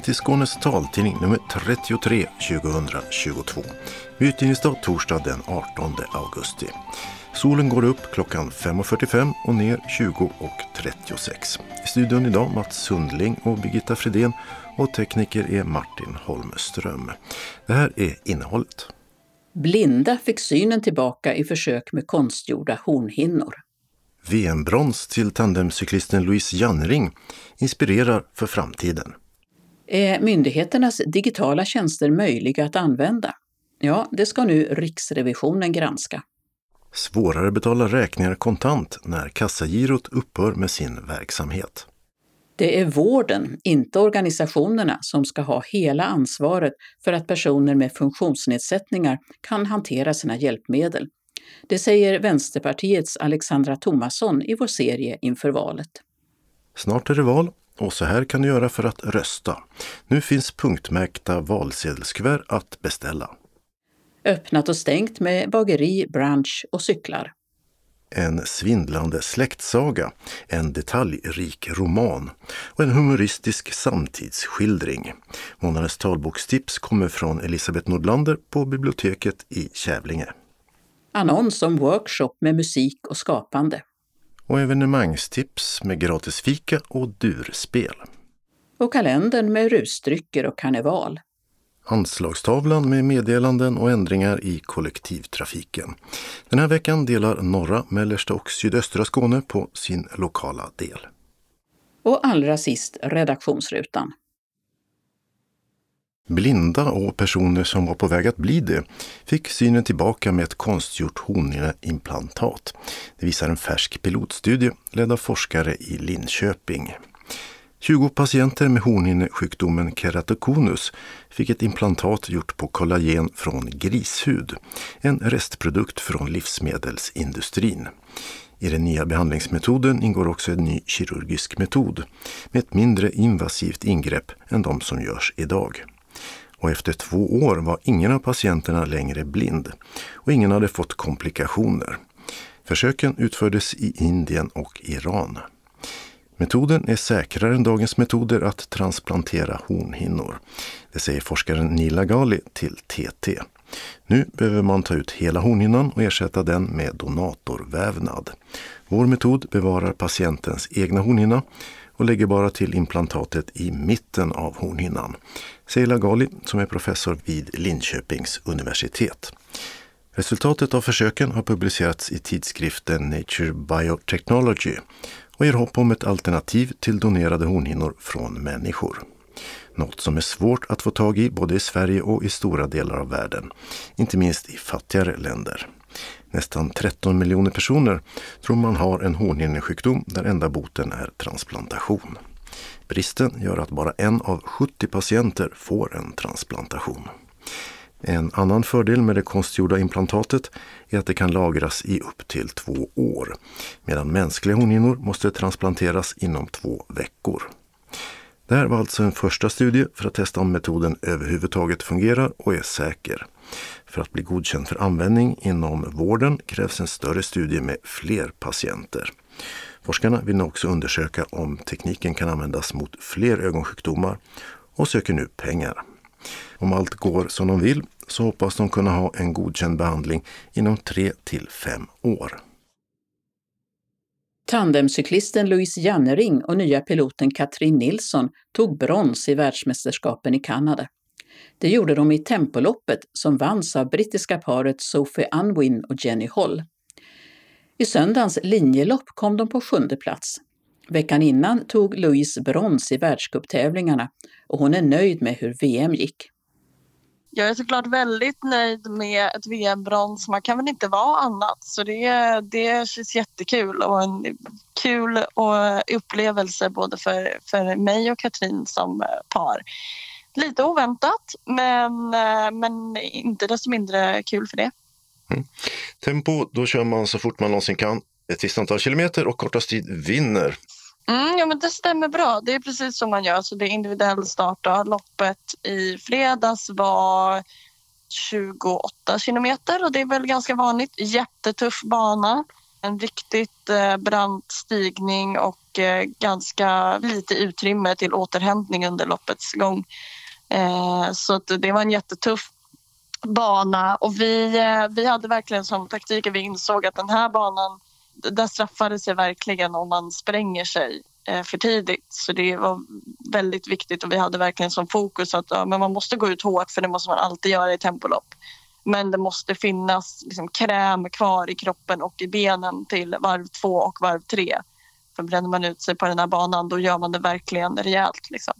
Välkommen till Skånes taltidning nummer 33 2022. Utgivningsdag torsdag den 18 augusti. Solen går upp klockan 5.45 och ner 20.36. I studion idag Mats Sundling och Birgitta Fredén och tekniker är Martin Holmström. Det här är innehållet. Blinda fick synen tillbaka i försök med konstgjorda hornhinnor. VM-brons till tandemcyklisten Louise Jannering inspirerar för framtiden. Är myndigheternas digitala tjänster möjliga att använda? Ja, det ska nu Riksrevisionen granska. Svårare betala räkningar kontant när kassagirot upphör med sin verksamhet. Det är vården, inte organisationerna, som ska ha hela ansvaret för att personer med funktionsnedsättningar kan hantera sina hjälpmedel. Det säger Vänsterpartiets Alexandra Thomasson i vår serie inför valet. Snart är det val och så här kan du göra för att rösta. Nu finns punktmärkta valsedelskuvert att beställa. Öppnat och stängt med bageri, brunch och cyklar. En svindlande släktsaga, en detaljrik roman och en humoristisk samtidsskildring. Månadens talbokstips kommer från Elisabeth Nordlander på biblioteket i Kävlinge. Annons om workshop med musik och skapande. Och evenemangstips med gratis fika och durspel. Och kalendern med rusdrycker och karneval. Anslagstavlan med meddelanden och ändringar i kollektivtrafiken. Den här veckan delar norra, mellersta och sydöstra Skåne på sin lokala del. Och allra sist redaktionsrutan. Blinda och personer som var på väg att bli det fick synen tillbaka med ett konstgjort hornhinneimplantat. Det visar en färsk pilotstudie ledd av forskare i Linköping. 20 patienter med hornhinnesjukdomen keratokonus fick ett implantat gjort på kollagen från grishud, en restprodukt från livsmedelsindustrin. I den nya behandlingsmetoden ingår också en ny kirurgisk metod med ett mindre invasivt ingrepp än de som görs idag. Och efter två år var ingen av patienterna längre blind och ingen hade fått komplikationer. Försöken utfördes i Indien och Iran. Metoden är säkrare än dagens metoder att transplantera hornhinnor. Det säger forskaren Nila Gali till TT. Nu behöver man ta ut hela hornhinnan och ersätta den med donatorvävnad. Vår metod bevarar patientens egna hornhinna och lägger bara till implantatet i mitten av hornhinnan, Seila Gali, som är professor vid Linköpings universitet. Resultatet av försöken har publicerats i tidskriften Nature Biotechnology och ger hopp om ett alternativ till donerade hornhinnor från människor. Något som är svårt att få tag i både i Sverige och i stora delar av världen, inte minst i fattigare länder. Nästan 13 miljoner personer tror man har en hornhinnesjukdom där enda boten är transplantation. Bristen gör att bara en av 70 patienter får en transplantation. En annan fördel med det konstgjorda implantatet är att det kan lagras i upp till två år, medan mänskliga hornhinnor måste transplanteras inom två veckor. Det här var alltså en första studie för att testa om metoden överhuvudtaget fungerar och är säker. För att bli godkänd för användning inom vården krävs en större studie med fler patienter. Forskarna vill nu också undersöka om tekniken kan användas mot fler ögonsjukdomar och söker nu pengar. Om allt går som de vill så hoppas de kunna ha en godkänd behandling inom 3 till 5 år. Tandemcyklisten Louise Jannering och nya piloten Katrin Nilsson tog brons i världsmästerskapen i Kanada. Det gjorde de i tempoloppet som vanns av brittiska paret Sophie Unwin och Jenny Holl. I söndagens linjelopp kom de på sjunde plats. Veckan innan tog Louise brons i världscuptävlingarna och hon är nöjd med hur VM gick. Jag är såklart väldigt nöjd med ett VM-brons. Man kan väl inte vara annat. Så det, det känns jättekul och en kul och upplevelse både för, för mig och Katrin som eh, par. Lite oväntat men, eh, men inte desto mindre kul för det. Mm. Tempo, då kör man så fort man någonsin kan ett visst antal kilometer och kortast tid vinner. Mm, ja, men det stämmer bra. Det är precis som man gör. Så det är individuell start. Då. Loppet i fredags var 28 kilometer och det är väl ganska vanligt. Jättetuff bana. En riktigt eh, brant stigning och eh, ganska lite utrymme till återhämtning under loppets gång. Eh, så det var en jättetuff bana och vi, eh, vi hade verkligen som taktik att vi insåg att den här banan, där straffade sig verkligen om man spränger sig eh, för tidigt. Så det var väldigt viktigt och vi hade verkligen som fokus att ja, men man måste gå ut hårt för det måste man alltid göra i tempolopp. Men det måste finnas liksom, kräm kvar i kroppen och i benen till varv två och varv tre. För bränner man ut sig på den här banan då gör man det verkligen rejält. Liksom.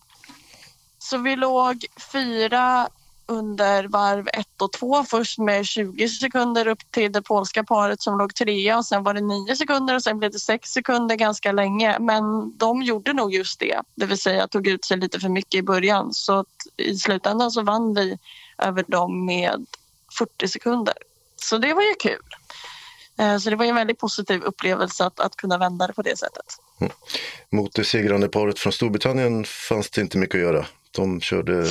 Så vi låg fyra under varv 1 och 2 först med 20 sekunder upp till det polska paret som låg trea och sen var det 9 sekunder och sen blev det 6 sekunder ganska länge. Men de gjorde nog just det, det vill säga tog ut sig lite för mycket i början. Så i slutändan så vann vi över dem med 40 sekunder. Så det var ju kul. Eh, så det var en väldigt positiv upplevelse att, att kunna vända det på det sättet. Mm. Mot det segrande paret från Storbritannien fanns det inte mycket att göra. De körde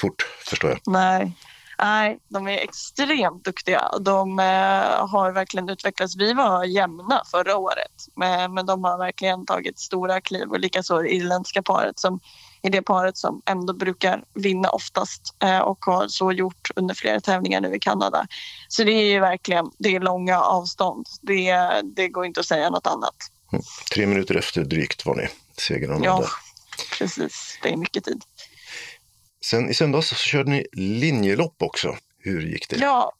fort, förstår jag. Nej, Nej de är extremt duktiga. De eh, har verkligen utvecklats. Vi var jämna förra året, men, men de har verkligen tagit stora kliv och likaså det irländska paret som är det paret som ändå brukar vinna oftast eh, och har så gjort under flera tävlingar nu i Kanada. Så det är ju verkligen det är långa avstånd. Det, det går inte att säga något annat. Mm. Tre minuter efter drygt var ni segrarna. Ja, precis. Det är mycket tid. Sen i söndags så körde ni linjelopp också. Hur gick det? Ja,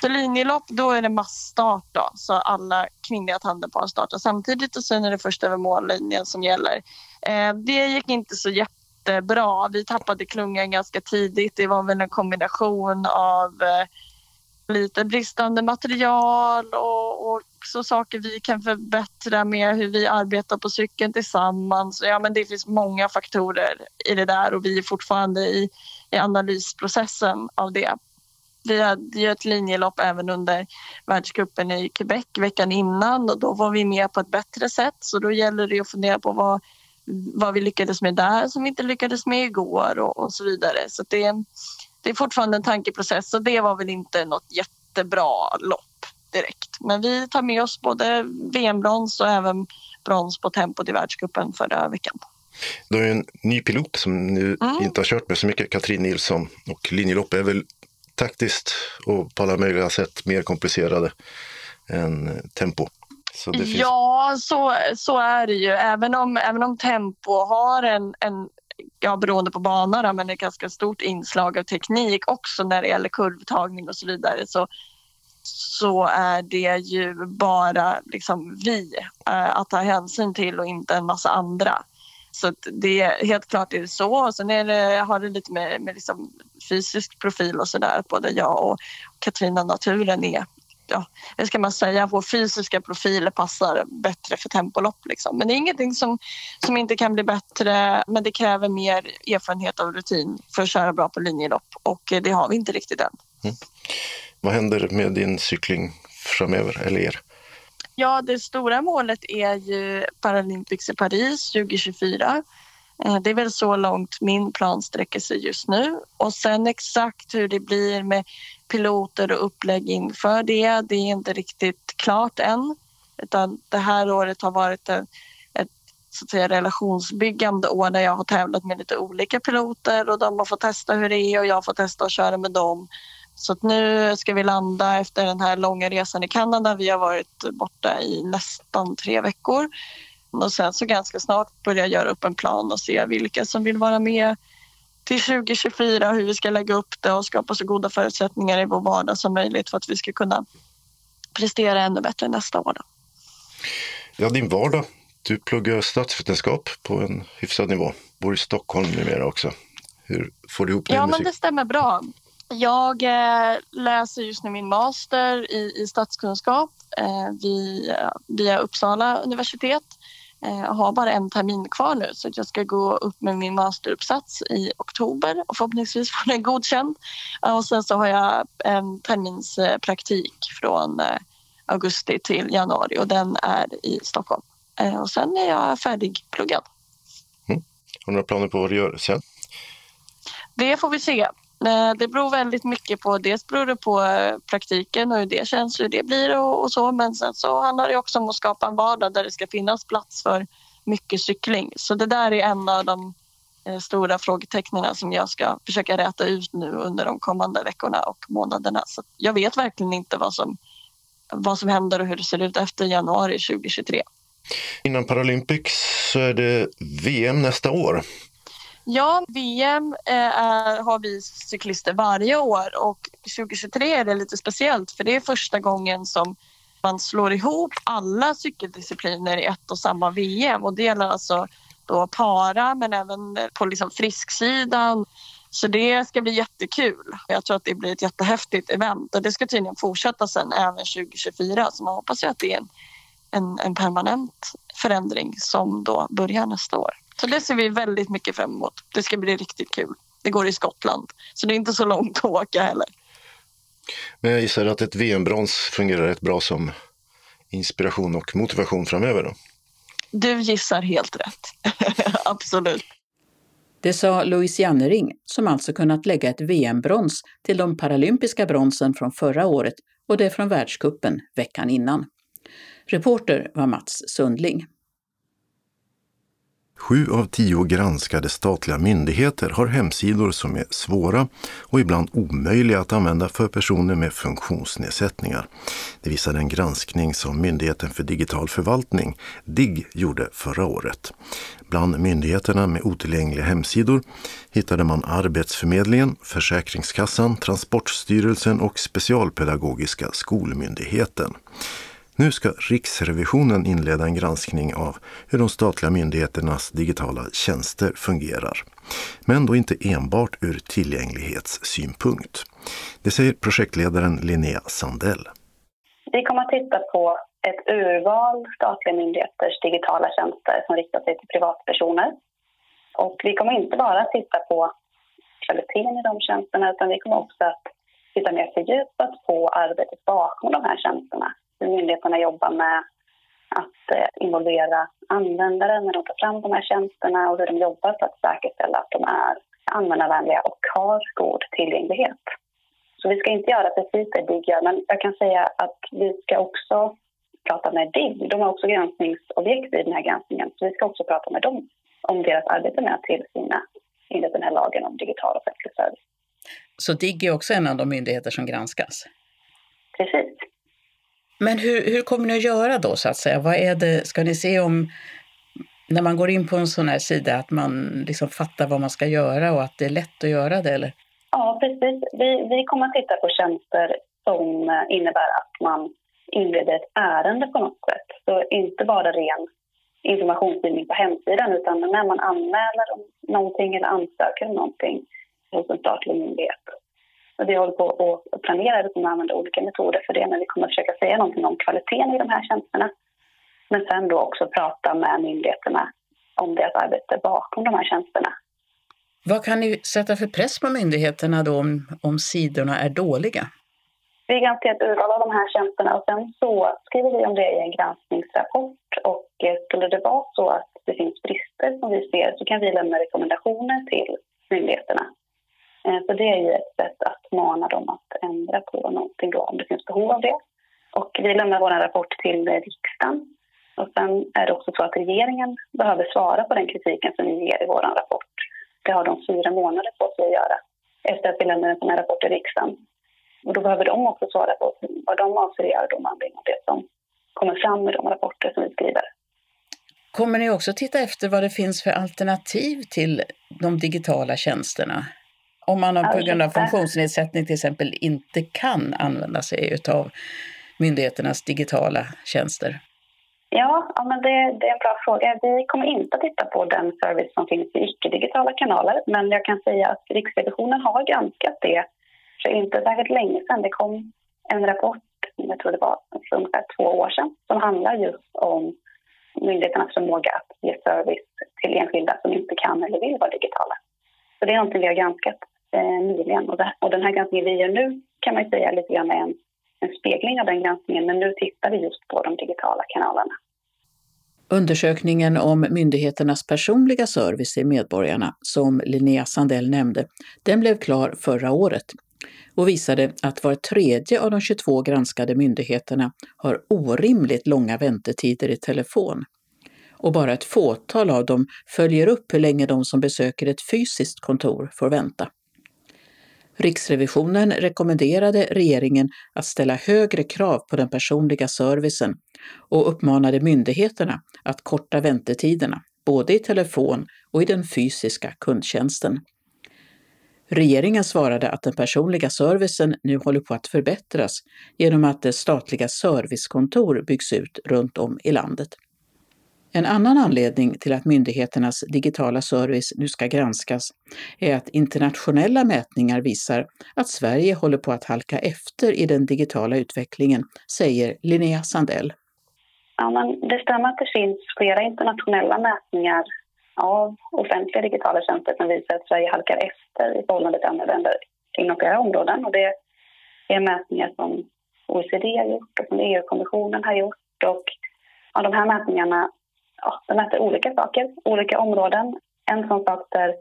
så linjelopp då är det massstart då, så alla kvinnliga tandempar startar samtidigt och sen är det först över mållinjen som gäller. Eh, det gick inte så jättebra. Vi tappade klungan ganska tidigt. Det var väl en kombination av eh, lite bristande material och, och också saker vi kan förbättra med hur vi arbetar på cykeln tillsammans. Ja, men det finns många faktorer i det där och vi är fortfarande i, i analysprocessen av det. Vi hade ju ett linjelopp även under världscupen i Quebec veckan innan och då var vi med på ett bättre sätt så då gäller det att fundera på vad, vad vi lyckades med där som vi inte lyckades med igår och, och så vidare. Så det, det är fortfarande en tankeprocess och det var väl inte något jättebra lopp direkt. Men vi tar med oss både VM-brons och även brons på tempot i världscupen förra veckan. Du har ju en ny pilot som nu mm. inte har kört med så mycket, Katrin Nilsson. Och linjelopp är väl taktiskt och på alla möjliga sätt mer komplicerade än tempo. Så finns... Ja, så, så är det ju. Även om, även om tempo har en, en ja, beroende på banorna, men ett ganska stort inslag av teknik också när det gäller kurvtagning och så vidare. Så, så är det ju bara liksom vi eh, att ta hänsyn till och inte en massa andra. Så det helt klart är det så. Och sen är det, har det lite med, med liksom fysisk profil och sådär. Både jag och Katrina Naturen är ja, hur ska man säga, vår fysiska profil passar bättre för tempolopp. Liksom. Men det är ingenting som, som inte kan bli bättre, men det kräver mer erfarenhet och rutin för att köra bra på linjelopp och det har vi inte riktigt än. Mm. Vad händer med din cykling framöver, eller er? Ja, det stora målet är ju Paralympics i Paris 2024. Eh, det är väl så långt min plan sträcker sig just nu. Och sen exakt hur det blir med piloter och upplägg inför det, det är inte riktigt klart än. Utan det här året har varit ett, ett så att säga, relationsbyggande år där jag har tävlat med lite olika piloter och de har fått testa hur det är och jag har fått testa att köra med dem. Så att nu ska vi landa efter den här långa resan i Kanada. Vi har varit borta i nästan tre veckor. Och sen så ganska snart börja göra upp en plan och se vilka som vill vara med till 2024, hur vi ska lägga upp det och skapa så goda förutsättningar i vår vardag som möjligt för att vi ska kunna prestera ännu bättre nästa år. Då. Ja, din vardag. Du pluggar statsvetenskap på en hyfsad nivå. Bor i Stockholm numera också. Hur får du ihop det? Ja, men det stämmer bra. Jag eh, läser just nu min master i, i statskunskap eh, via, via Uppsala universitet. Jag eh, har bara en termin kvar nu så jag ska gå upp med min masteruppsats i oktober och förhoppningsvis få den godkänd. Och sen så har jag en termins eh, praktik från eh, augusti till januari och den är i Stockholm. Och sen är jag färdigpluggad. Mm. Har du några planer på vad du gör sen? Det får vi se. Eh, det beror väldigt mycket på, dels beror det på eh, praktiken och hur det känns, hur det blir och, och så. Men sen så handlar det också om att skapa en vardag där det ska finnas plats för mycket cykling. Så det där är en av de eh, stora frågetecknen som jag ska försöka räta ut nu under de kommande veckorna och månaderna. Så jag vet verkligen inte vad som, vad som händer och hur det ser ut efter januari 2023. Innan Paralympics så är det VM nästa år. Ja, VM eh, har vi cyklister varje år och 2023 är det lite speciellt för det är första gången som man slår ihop alla cykeldiscipliner i ett och samma VM och det gäller alltså då para men även på liksom frisksidan. Så det ska bli jättekul. Jag tror att det blir ett jättehäftigt event och det ska tydligen fortsätta sen även 2024 så man hoppas ju att det är en, en, en permanent förändring som då börjar nästa år. Så det ser vi väldigt mycket fram emot. Det ska bli riktigt kul. Det går i Skottland, så det är inte så långt att åka heller. Men jag gissar att ett VM-brons fungerar rätt bra som inspiration och motivation framöver då? Du gissar helt rätt. Absolut. Det sa Louise Jannering, som alltså kunnat lägga ett VM-brons till de paralympiska bronsen från förra året och det från världskuppen veckan innan. Reporter var Mats Sundling. Sju av tio granskade statliga myndigheter har hemsidor som är svåra och ibland omöjliga att använda för personer med funktionsnedsättningar. Det visar en granskning som Myndigheten för digital förvaltning, DIGG, gjorde förra året. Bland myndigheterna med otillgängliga hemsidor hittade man Arbetsförmedlingen, Försäkringskassan, Transportstyrelsen och Specialpedagogiska skolmyndigheten. Nu ska Riksrevisionen inleda en granskning av hur de statliga myndigheternas digitala tjänster fungerar. Men då inte enbart ur tillgänglighetssynpunkt. Det säger projektledaren Linnea Sandell. Vi kommer att titta på ett urval statliga myndigheters digitala tjänster som riktar sig till privatpersoner. Och vi kommer inte bara att titta på kvaliteten i de tjänsterna utan vi kommer också att titta mer fördjupat på arbetet bakom de här tjänsterna myndigheterna jobbar med att eh, involvera användare när de tar fram de här tjänsterna och hur de jobbar för att säkerställa att de är användarvänliga och har god tillgänglighet. Så vi ska inte göra precis det DIGG gör, men jag kan säga att vi ska också prata med DIGG. De har också granskningsobjekt i den här granskningen, så vi ska också prata med dem om deras arbete med att tillsyna enligt den här lagen om digital offentlig service. Så DIGG är också en av de myndigheter som granskas? Precis. Men hur, hur kommer ni att göra då så att säga? Vad är det, ska ni se om när man går in på en sån här sida att man liksom fattar vad man ska göra och att det är lätt att göra det eller? Ja, precis. Vi, vi kommer att titta på tjänster som innebär att man inleder ett ärende på något sätt. Så inte bara ren informationsgivning på hemsidan utan när man anmäler någonting eller ansöker om någonting hos en statlig myndighet vi håller på att planera, vi kommer att använda olika metoder för det, men vi kommer att försöka säga någonting om kvaliteten i de här tjänsterna. Men sen då också prata med myndigheterna om deras arbete bakom de här tjänsterna. Vad kan ni sätta för press på myndigheterna då om, om sidorna är dåliga? Vi granskar ett urval av de här tjänsterna och sen så skriver vi om det i en granskningsrapport. Och eh, skulle det vara så att det finns brister som vi ser så kan vi lämna rekommendationer till myndigheterna Eh, så det är ju ett sätt att mana dem att ändra på någonting då, om det finns behov av det. Och vi lämnar vår rapport till riksdagen. Och sen är det också så att regeringen behöver svara på den kritiken som vi ger i vår rapport. Det har de fyra månader på sig att göra efter att vi lämnar en sån här rapport till riksdagen. Och då behöver de också svara på vad de avser att göra med anledning av det som kommer fram i de rapporter som vi skriver. Kommer ni också titta efter vad det finns för alternativ till de digitala tjänsterna? Om man på grund av funktionsnedsättning till exempel inte kan använda sig av myndigheternas digitala tjänster? Ja, ja men det, det, är en bra fråga. Vi kommer inte att titta på den service som finns i icke-digitala kanaler men jag kan säga att Riksrevisionen har granskat det för inte särskilt länge sedan. Det kom en rapport, jag tror det var för ungefär två år sedan, som handlar just om myndigheternas förmåga att ge service till enskilda som inte kan eller vill vara digitala. Så det är någonting vi har granskat eh, nyligen. Och, det, och den här granskningen vi gör nu kan man säga lite grann är en, en spegling av den granskningen. Men nu tittar vi just på de digitala kanalerna. Undersökningen om myndigheternas personliga service till medborgarna, som Linnea Sandell nämnde, den blev klar förra året och visade att var tredje av de 22 granskade myndigheterna har orimligt långa väntetider i telefon. Och bara ett fåtal av dem följer upp hur länge de som besöker ett fysiskt kontor får vänta. Riksrevisionen rekommenderade regeringen att ställa högre krav på den personliga servicen och uppmanade myndigheterna att korta väntetiderna, både i telefon och i den fysiska kundtjänsten. Regeringen svarade att den personliga servicen nu håller på att förbättras genom att statliga servicekontor byggs ut runt om i landet. En annan anledning till att myndigheternas digitala service nu ska granskas är att internationella mätningar visar att Sverige håller på att halka efter i den digitala utvecklingen, säger Linnea Sandell. Ja, men det stämmer att det finns flera internationella mätningar av offentliga digitala tjänster som visar att Sverige halkar efter i förhållande till andra länder inom flera områden. Och det är mätningar som OECD har gjort och som EU-kommissionen har gjort. Och ja, de här mätningarna ja, de mäter olika saker, olika områden. En sån sak där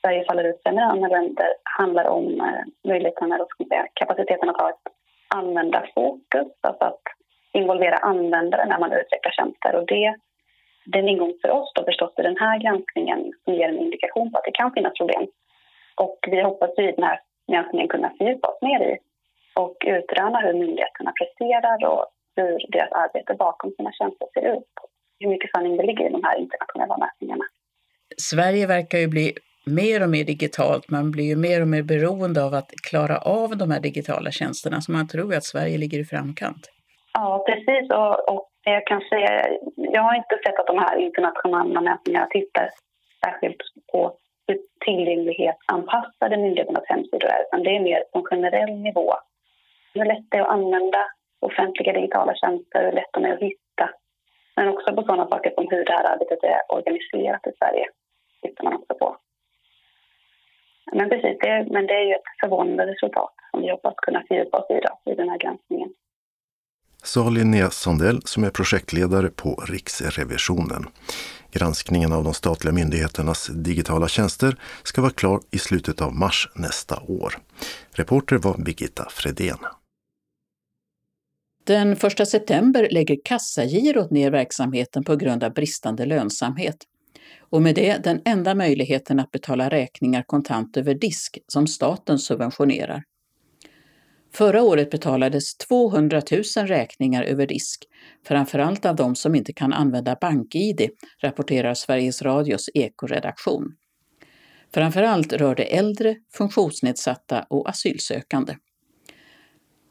Sverige faller ut sämre än andra länder handlar om eh, möjligheten, eller eh, säga, kapaciteten att ha ett användarfokus, alltså att involvera användare när man utvecklar tjänster. Och det, det är en ingång för oss då förstås i den här granskningen som ger en indikation på att det kan finnas problem. Och vi hoppas i den här granskningen kunna fördjupa oss mer i och utröna hur myndigheterna presterar och hur deras arbete bakom sina tjänster ser ut hur mycket sanning det ligger i de här internationella mätningarna. Sverige verkar ju bli mer och mer digitalt. Man blir ju mer och mer beroende av att klara av de här digitala tjänsterna, så man tror att Sverige ligger i framkant. Ja, precis. Och, och jag kan säga, jag har inte sett att de här internationella mätningarna tittar särskilt på hur tillgänglighetsanpassade myndigheternas hemsidor är, utan det är mer på en generell nivå. Hur lätt det är att använda offentliga digitala tjänster, hur lätt de är att hitta men också på sådana saker som hur det här arbetet är organiserat i Sverige. tittar man också på. Men precis, det, men det är ju ett förvånande resultat som vi hoppas kunna fördjupa oss i då, i den här granskningen. Sa Linnea Sandell som är projektledare på Riksrevisionen. Granskningen av de statliga myndigheternas digitala tjänster ska vara klar i slutet av mars nästa år. Reporter var Birgitta Fredén. Den 1 september lägger Kassagirot ner verksamheten på grund av bristande lönsamhet. Och med det den enda möjligheten att betala räkningar kontant över disk som staten subventionerar. Förra året betalades 200 000 räkningar över disk, framförallt av de som inte kan använda BankID, rapporterar Sveriges Radios ekoredaktion. Framförallt rör det äldre, funktionsnedsatta och asylsökande.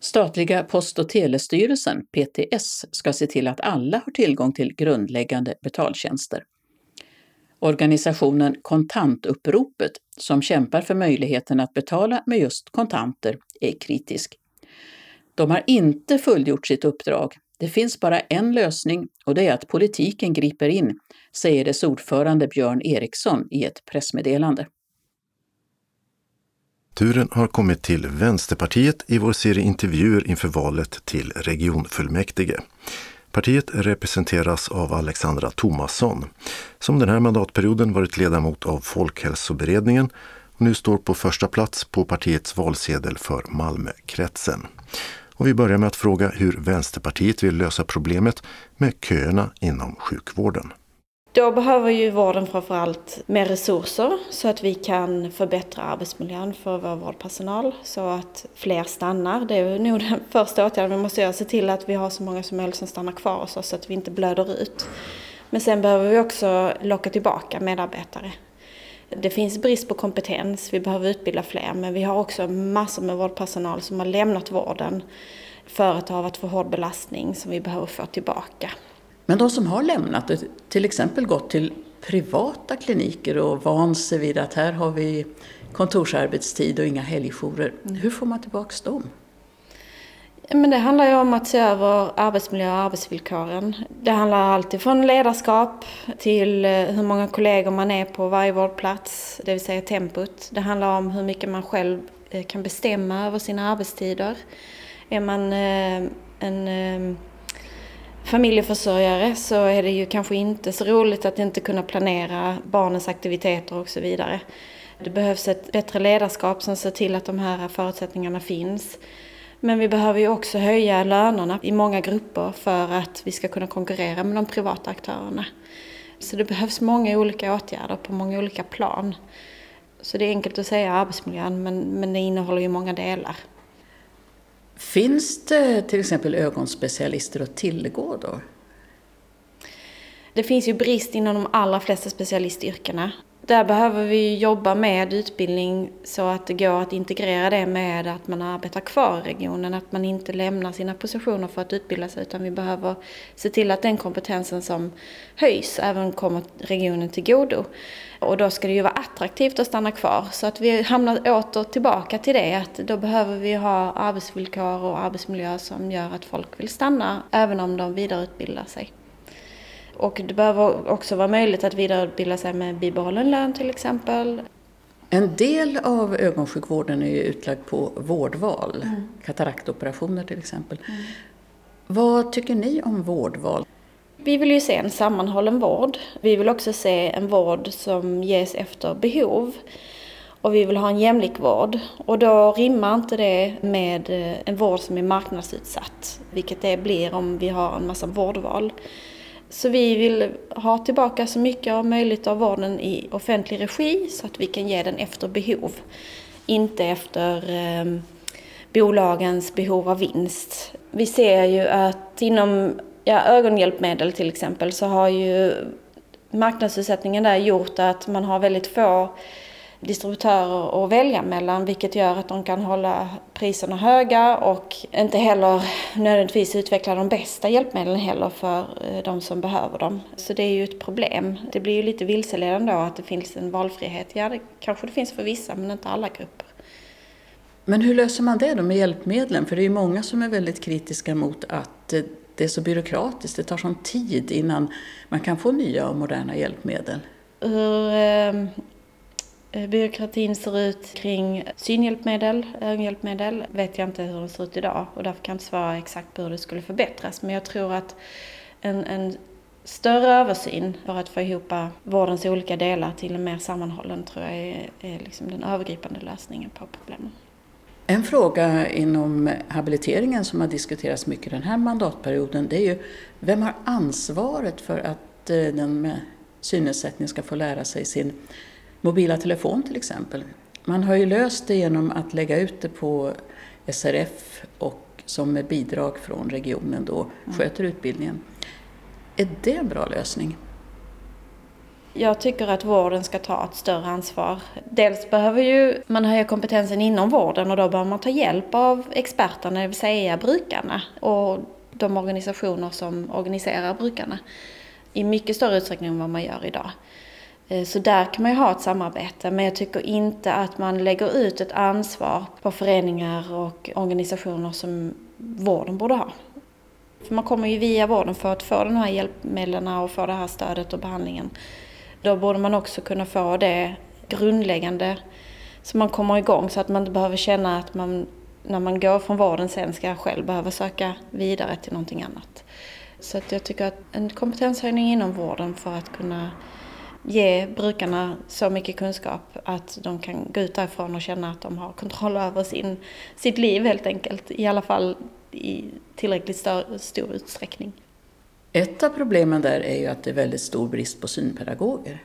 Statliga Post och telestyrelsen, PTS, ska se till att alla har tillgång till grundläggande betaltjänster. Organisationen Kontantuppropet, som kämpar för möjligheten att betala med just kontanter, är kritisk. De har inte fullgjort sitt uppdrag. Det finns bara en lösning och det är att politiken griper in, säger dess ordförande Björn Eriksson i ett pressmeddelande. Turen har kommit till Vänsterpartiet i vår serie intervjuer inför valet till regionfullmäktige. Partiet representeras av Alexandra Tomasson, som den här mandatperioden varit ledamot av Folkhälsoberedningen och nu står på första plats på partiets valsedel för Malmökretsen. Och vi börjar med att fråga hur Vänsterpartiet vill lösa problemet med köerna inom sjukvården. Då behöver ju vården framförallt mer resurser så att vi kan förbättra arbetsmiljön för vår vårdpersonal så att fler stannar. Det är nog den första åtgärden vi måste göra, se till att vi har så många som möjligt som stannar kvar hos oss så att vi inte blöder ut. Men sen behöver vi också locka tillbaka medarbetare. Det finns brist på kompetens, vi behöver utbilda fler men vi har också massor med vårdpersonal som har lämnat vården för att det har varit för hård belastning som vi behöver få tillbaka. Men de som har lämnat det, till exempel gått till privata kliniker och vant sig vid att här har vi kontorsarbetstid och inga helgjourer. Mm. Hur får man tillbaka dem? Men det handlar ju om att se över arbetsmiljö och arbetsvillkoren. Det handlar alltid från ledarskap till eh, hur många kollegor man är på varje vårdplats, det vill säga tempot. Det handlar om hur mycket man själv eh, kan bestämma över sina arbetstider. Är man eh, en familjeförsörjare så är det ju kanske inte så roligt att inte kunna planera barnens aktiviteter och så vidare. Det behövs ett bättre ledarskap som ser till att de här förutsättningarna finns. Men vi behöver ju också höja lönerna i många grupper för att vi ska kunna konkurrera med de privata aktörerna. Så det behövs många olika åtgärder på många olika plan. Så det är enkelt att säga arbetsmiljön men, men det innehåller ju många delar. Finns det till exempel ögonspecialister att tillgå då? Det finns ju brist inom de allra flesta specialistyrkena. Där behöver vi jobba med utbildning så att det går att integrera det med att man arbetar kvar i regionen, att man inte lämnar sina positioner för att utbilda sig utan vi behöver se till att den kompetensen som höjs även kommer regionen till godo. Och då ska det ju vara attraktivt att stanna kvar så att vi hamnar åter tillbaka till det att då behöver vi ha arbetsvillkor och arbetsmiljö som gör att folk vill stanna även om de vidareutbildar sig. Och det behöver också vara möjligt att vidareutbilda sig med bibehållen lön till exempel. En del av ögonsjukvården är ju utlagd på vårdval, mm. kataraktoperationer till exempel. Mm. Vad tycker ni om vårdval? Vi vill ju se en sammanhållen vård. Vi vill också se en vård som ges efter behov. Och vi vill ha en jämlik vård. Och då rimmar inte det med eh, en vård som är marknadsutsatt, vilket det blir om vi har en massa vårdval. Så vi vill ha tillbaka så mycket av möjligt av vården i offentlig regi så att vi kan ge den efter behov. Inte efter eh, bolagens behov av vinst. Vi ser ju att inom ja, ögonhjälpmedel till exempel så har ju marknadsutsättningen där gjort att man har väldigt få distributörer att välja mellan vilket gör att de kan hålla priserna höga och inte heller nödvändigtvis utveckla de bästa hjälpmedlen heller för eh, de som behöver dem. Så det är ju ett problem. Det blir ju lite vilseledande då att det finns en valfrihet. Ja, det kanske det finns för vissa men inte alla grupper. Men hur löser man det då med hjälpmedlen? För det är ju många som är väldigt kritiska mot att eh, det är så byråkratiskt. Det tar sån tid innan man kan få nya och moderna hjälpmedel. Hur ehm, Eh, Eh, byråkratin ser ut kring synhjälpmedel, ögonhjälpmedel, vet jag inte hur den ser ut idag och därför kan jag inte svara exakt på hur det skulle förbättras. Men jag tror att en, en större översyn för att få ihop vårdens olika delar till en mer sammanhållen tror jag är, är liksom den övergripande lösningen på problemen. En fråga inom habiliteringen som har diskuterats mycket den här mandatperioden det är ju vem har ansvaret för att eh, den med synnedsättning ska få lära sig sin mobila telefon till exempel. Man har ju löst det genom att lägga ut det på SRF och som med bidrag från regionen då mm. sköter utbildningen. Är det en bra lösning? Jag tycker att vården ska ta ett större ansvar. Dels behöver ju man höja kompetensen inom vården och då behöver man ta hjälp av experterna, det vill säga brukarna och de organisationer som organiserar brukarna i mycket större utsträckning än vad man gör idag. Eh, så där kan man ju ha ett samarbete, men jag tycker inte att man lägger ut ett ansvar på föreningar och organisationer som vården borde ha. För man kommer ju via vården för att få de här hjälpmedlen och få det här stödet och behandlingen. Då borde man också kunna få det grundläggande så man kommer igång så att man inte behöver känna att man när man går från vården sen ska själv behöva söka vidare till någonting annat. Så att jag tycker att en kompetenshöjning inom vården för att kunna ge brukarna så mycket kunskap att de kan gå ut därifrån och känna att de har kontroll över sin, sitt liv helt enkelt. I alla fall i tillräckligt stor, stor utsträckning. Ett av problemen där är ju att det är väldigt stor brist på synpedagoger.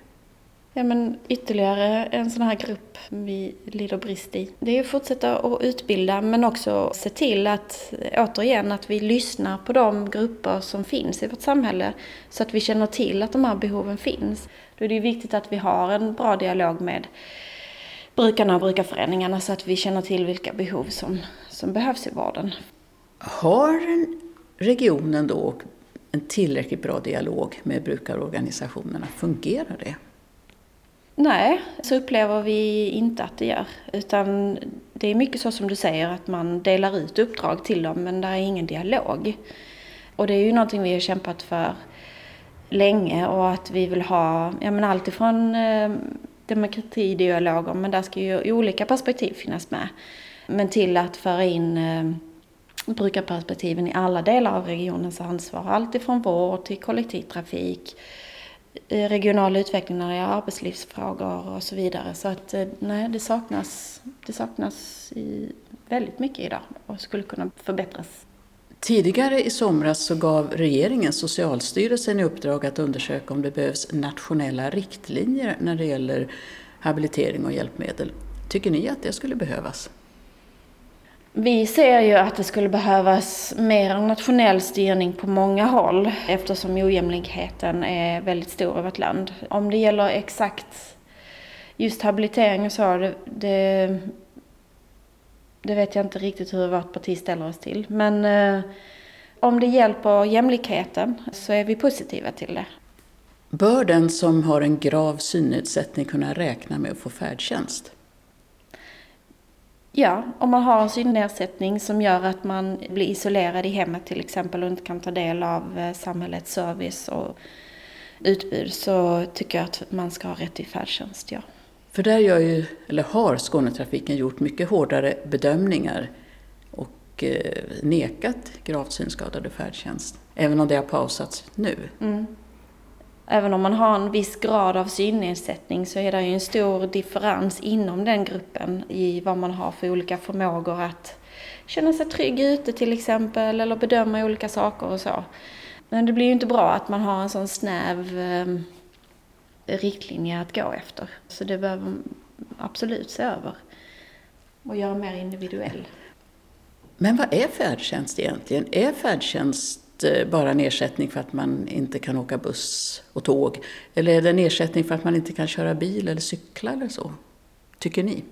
Ja, men ytterligare en sån här grupp vi lider brist i. Det är att fortsätta att utbilda men också se till att, återigen, att vi lyssnar på de grupper som finns i vårt samhälle så att vi känner till att de här behoven finns. Då är det viktigt att vi har en bra dialog med brukarna och brukarföreningarna så att vi känner till vilka behov som, som behövs i vården. Har regionen då en tillräckligt bra dialog med brukarorganisationerna? Fungerar det? Nej, så upplever vi inte att det gör. Utan det är mycket så som du säger att man delar ut uppdrag till dem men det är ingen dialog. Och det är ju någonting vi har kämpat för länge och att vi vill ha ja, men allt ifrån eh, demokratidialoger, men där ska ju olika perspektiv finnas med. Men till att föra in eh, brukarperspektiven i alla delar av regionens ansvar. Allt ifrån vård till kollektivtrafik, eh, regional utveckling när det gäller arbetslivsfrågor och så vidare. Så att eh, nej, det saknas, det saknas i väldigt mycket idag och skulle kunna förbättras. Tidigare i somras så gav regeringen Socialstyrelsen i uppdrag att undersöka om det behövs nationella riktlinjer när det gäller habilitering och hjälpmedel. Tycker ni att det skulle behövas? Vi ser ju att det skulle behövas mer nationell styrning på många håll eftersom ojämlikheten är väldigt stor i vårt land. Om det gäller exakt just habilitering och så, det, det, det vet jag inte riktigt hur vårt parti ställer oss till. Men eh, om det hjälper jämlikheten så är vi positiva till det. Bör den som har en grav synnedsättning kunna räkna med att få färdtjänst? Ja, om man har en synnedsättning som gör att man blir isolerad i hemmet till exempel och inte kan ta del av eh, samhällets service och utbud så tycker jag att man ska ha rätt till färdtjänst, ja. För där gör ju, eller har Skånetrafiken gjort mycket hårdare bedömningar och eh, nekat gravt synskadade färdtjänst. Även om det har pausats nu. Mm även om man har en viss grad av synnedsättning så är det ju en stor differens inom den gruppen i vad man har för olika förmågor att känna sig trygg ute till exempel eller bedöma olika saker och så. Men det blir ju inte bra att man har en sån snäv eh, riktlinje att gå efter. Så det behöver man absolut se över och göra mer individuell. Men vad är färdtjänst egentligen? Är färdtjänst Eh, bara en ersättning för att man inte kan åka buss och tåg? Eller är det en ersättning för att man inte kan köra bil eller cykla eller så? Tycker ni?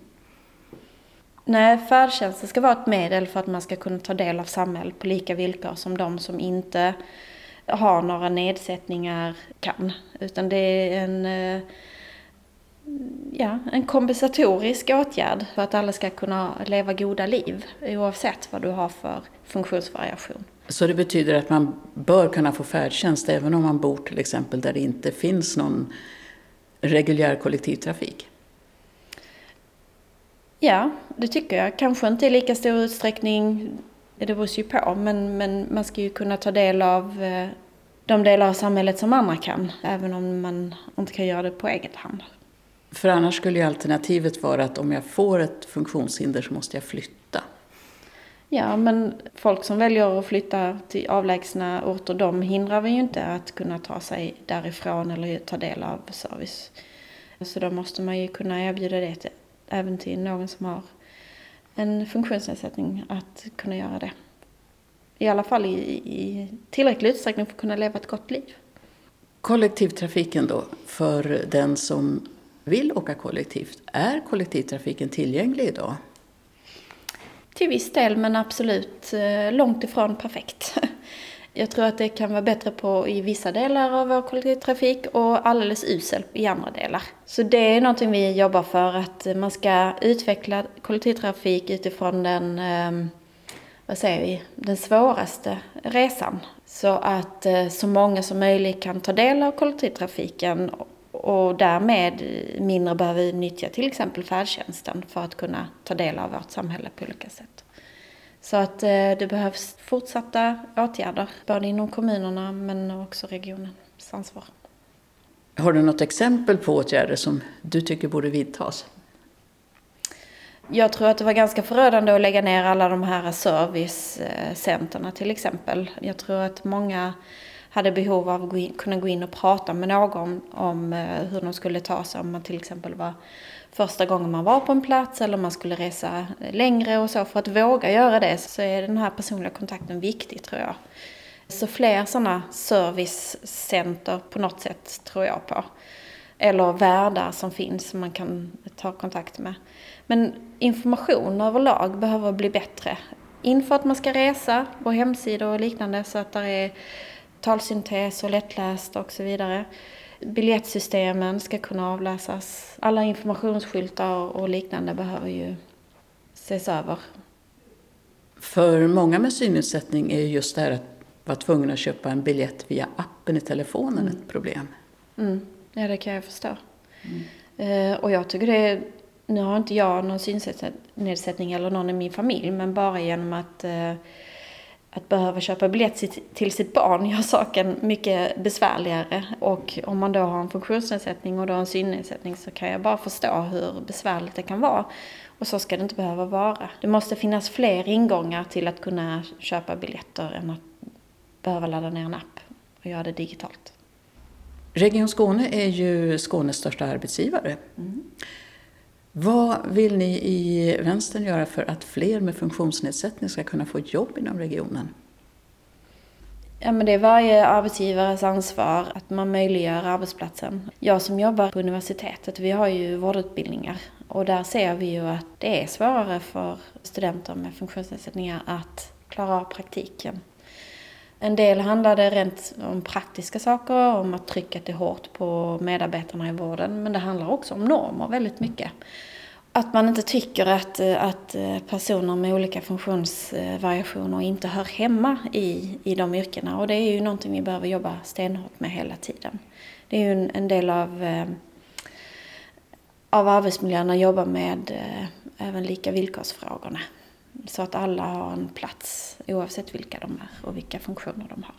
Nej, färdtjänsten ska vara ett medel för att man ska kunna ta del av samhället på lika villkor som de som inte har några nedsättningar kan. Utan det är en, eh, ja, en kompensatorisk åtgärd för att alla ska kunna leva goda liv oavsett vad du har för funktionsvariation. Så det betyder att man bör kunna få färdtjänst även om man bor till exempel där det inte finns någon reguljär kollektivtrafik? Ja, det tycker jag. Kanske inte i lika stor utsträckning, det beror ju på, men, men man ska ju kunna ta del av eh, de delar av samhället som andra kan, även om man inte kan göra det på eget hand. För annars skulle ju alternativet vara att om jag får ett funktionshinder så måste jag flytta. Ja, men folk som väljer att flytta till avlägsna orter, de hindrar vi ju inte att kunna ta sig därifrån eller ta del av service. Så då måste man ju kunna erbjuda det även till någon som har en funktionsnedsättning att kunna göra det. I alla fall i, i tillräcklig utsträckning för att kunna leva ett gott liv. Kollektivtrafiken då, för den som vill åka kollektivt. Är kollektivtrafiken tillgänglig idag? Till viss del, men absolut eh, långt ifrån perfekt. Jag tror att det kan vara bättre på i vissa delar av vår kollektivtrafik och alldeles usel i andra delar. Så det är någonting vi jobbar för, att man ska utveckla kollektivtrafik utifrån den, ehm, vad säger vi, den svåraste resan. Så att eh, så många som möjligt kan ta del av kollektivtrafiken och därmed mindre behöver nyttja till exempel färdtjänsten för att kunna ta del av vårt samhälle på olika sätt. Så att eh, det behövs fortsatta åtgärder, både inom kommunerna men också regionens ansvar. Har du något exempel på åtgärder som du tycker borde vidtas? Jag tror att det var ganska förödande att lägga ner alla de här servicecenterna till exempel. Jag tror att många hade behov av att kunna gå in och prata med någon om eh, hur de skulle ta sig om man till exempel var första gången man var på en plats eller om man skulle resa längre och så. För att våga göra det så är den här personliga kontakten viktig tror jag. Så fler sådana servicecenter på något sätt tror jag på. Eller värdar som finns som man kan ta kontakt med. Men information överlag behöver bli bättre. Inför att man ska resa på hemsidor och liknande så att det är talsyntes och lättläst och så vidare. Biljettsystemen ska kunna avläsas. Alla informationsskyltar och liknande behöver ju ses över. För många med synnedsättning är just det här att vara tvungen att köpa en biljett via appen i telefonen mm. ett problem. Mm. Ja, det kan jag förstå. Mm. Eh, och jag tycker det är, nu har inte jag någon synnedsättning eller någon i min familj, men bara genom att eh, att behöva köpa biljett till sitt barn gör saken mycket besvärligare. Och om man då har en funktionsnedsättning och då en synnedsättning så kan jag bara förstå hur besvärligt det kan vara. Och så ska det inte behöva vara. Det måste finnas fler ingångar till att kunna köpa biljetter än att behöva ladda ner en app och göra det digitalt. Region Skåne är ju Skånes största arbetsgivare. Mm. Vad vill ni i vänstern göra för att fler med funktionsnedsättning ska kunna få jobb inom regionen? Ja, men det är varje arbetsgivares ansvar att man möjliggör arbetsplatsen. Jag som jobbar på universitetet, vi har ju vårdutbildningar och där ser vi ju att det är svårare för studenter med funktionsnedsättningar att klara av praktiken. En del handlade rent om praktiska saker, om att trycket är hårt på medarbetarna i vården. Men det handlar också om normer väldigt mycket. Att man inte tycker att, eh, att eh, personer med olika funktionsvariationer inte hör hemma i, i de yrkena. Och det är ju någonting vi behöver jobba stenhårt med hela tiden. Det är ju en, en del av, eh, av arbetsmiljön att jobba med även lika villkorsfrågorna. Så att alla har en plats oavsett vilka de är och vilka funktioner de har.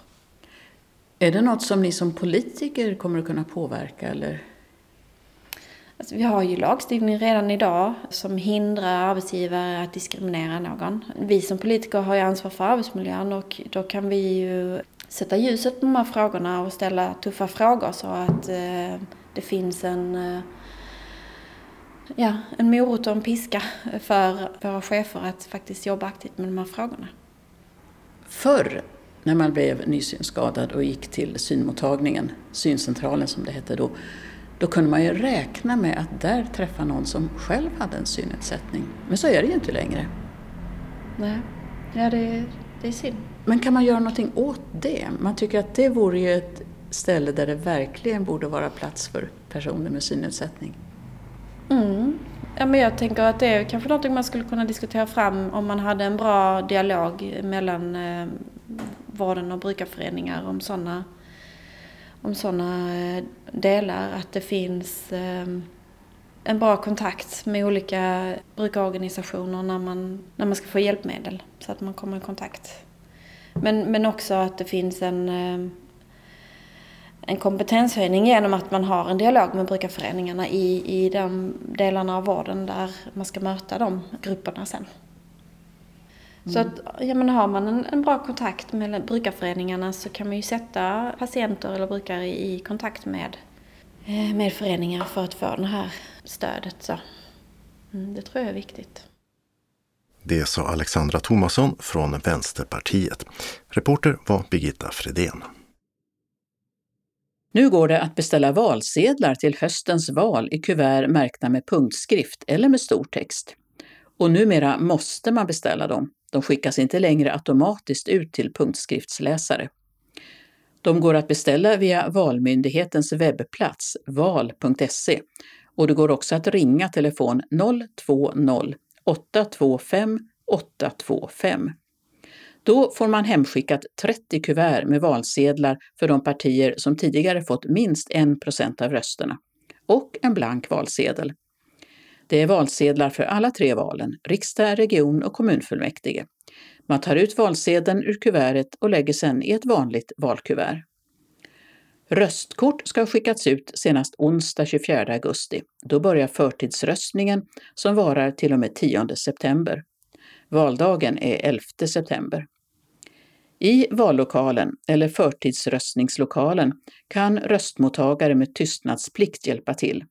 Är det något som ni som politiker kommer att kunna påverka eller? Alltså, vi har ju lagstiftning redan idag som hindrar arbetsgivare att diskriminera någon. Vi som politiker har ju ansvar för arbetsmiljön och då kan vi ju sätta ljuset på de här frågorna och ställa tuffa frågor så att eh, det finns en eh, ja, en morot och en piska för våra chefer att faktiskt jobba aktivt med de här frågorna. Förr, när man blev nysynskadad och gick till synmottagningen, syncentralen som det hette då, då kunde man ju räkna med att där träffa någon som själv hade en synnedsättning. Men så är det ju inte längre. Nej, ja, det, det är synd. Men kan man göra någonting åt det? Man tycker att det vore ju ett ställe där det verkligen borde vara plats för personer med synnedsättning. Mm. Ja, men jag tänker att det är kanske något man skulle kunna diskutera fram om man hade en bra dialog mellan eh, vården och brukarföreningar om sådana om såna, eh, delar. Att det finns eh, en bra kontakt med olika brukarorganisationer när man, när man ska få hjälpmedel så att man kommer i kontakt. Men, men också att det finns en eh, en kompetenshöjning genom att man har en dialog med brukarföreningarna i, i de delarna av vården där man ska möta de grupperna sen. Mm. Så att, ja, men har man en, en, bra kontakt med brukarföreningarna så kan man ju sätta patienter eller brukare i, kontakt med, eh, med föreningar för att få det här stödet. Så. Mm, det tror jag är viktigt. Det sa Alexandra Thomasson från Vänsterpartiet. Reporter var Birgitta Fredén. Nu går det att beställa valsedlar till höstens val i kuvert märkta med punktskrift eller med stor text. Och numera måste man beställa dem. De skickas inte längre automatiskt ut till punktskriftsläsare. De går att beställa via Valmyndighetens webbplats val.se och det går också att ringa telefon 020 825 825. Då får man hemskickat 30 kuvert med valsedlar för de partier som tidigare fått minst 1 procent av rösterna och en blank valsedel. Det är valsedlar för alla tre valen, riksdag, region och kommunfullmäktige. Man tar ut valsedeln ur kuvertet och lägger sedan i ett vanligt valkuvert. Röstkort ska ha skickats ut senast onsdag 24 augusti. Då börjar förtidsröstningen som varar till och med 10 september. Valdagen är 11 september. I vallokalen eller förtidsröstningslokalen kan röstmottagare med tystnadsplikt hjälpa till.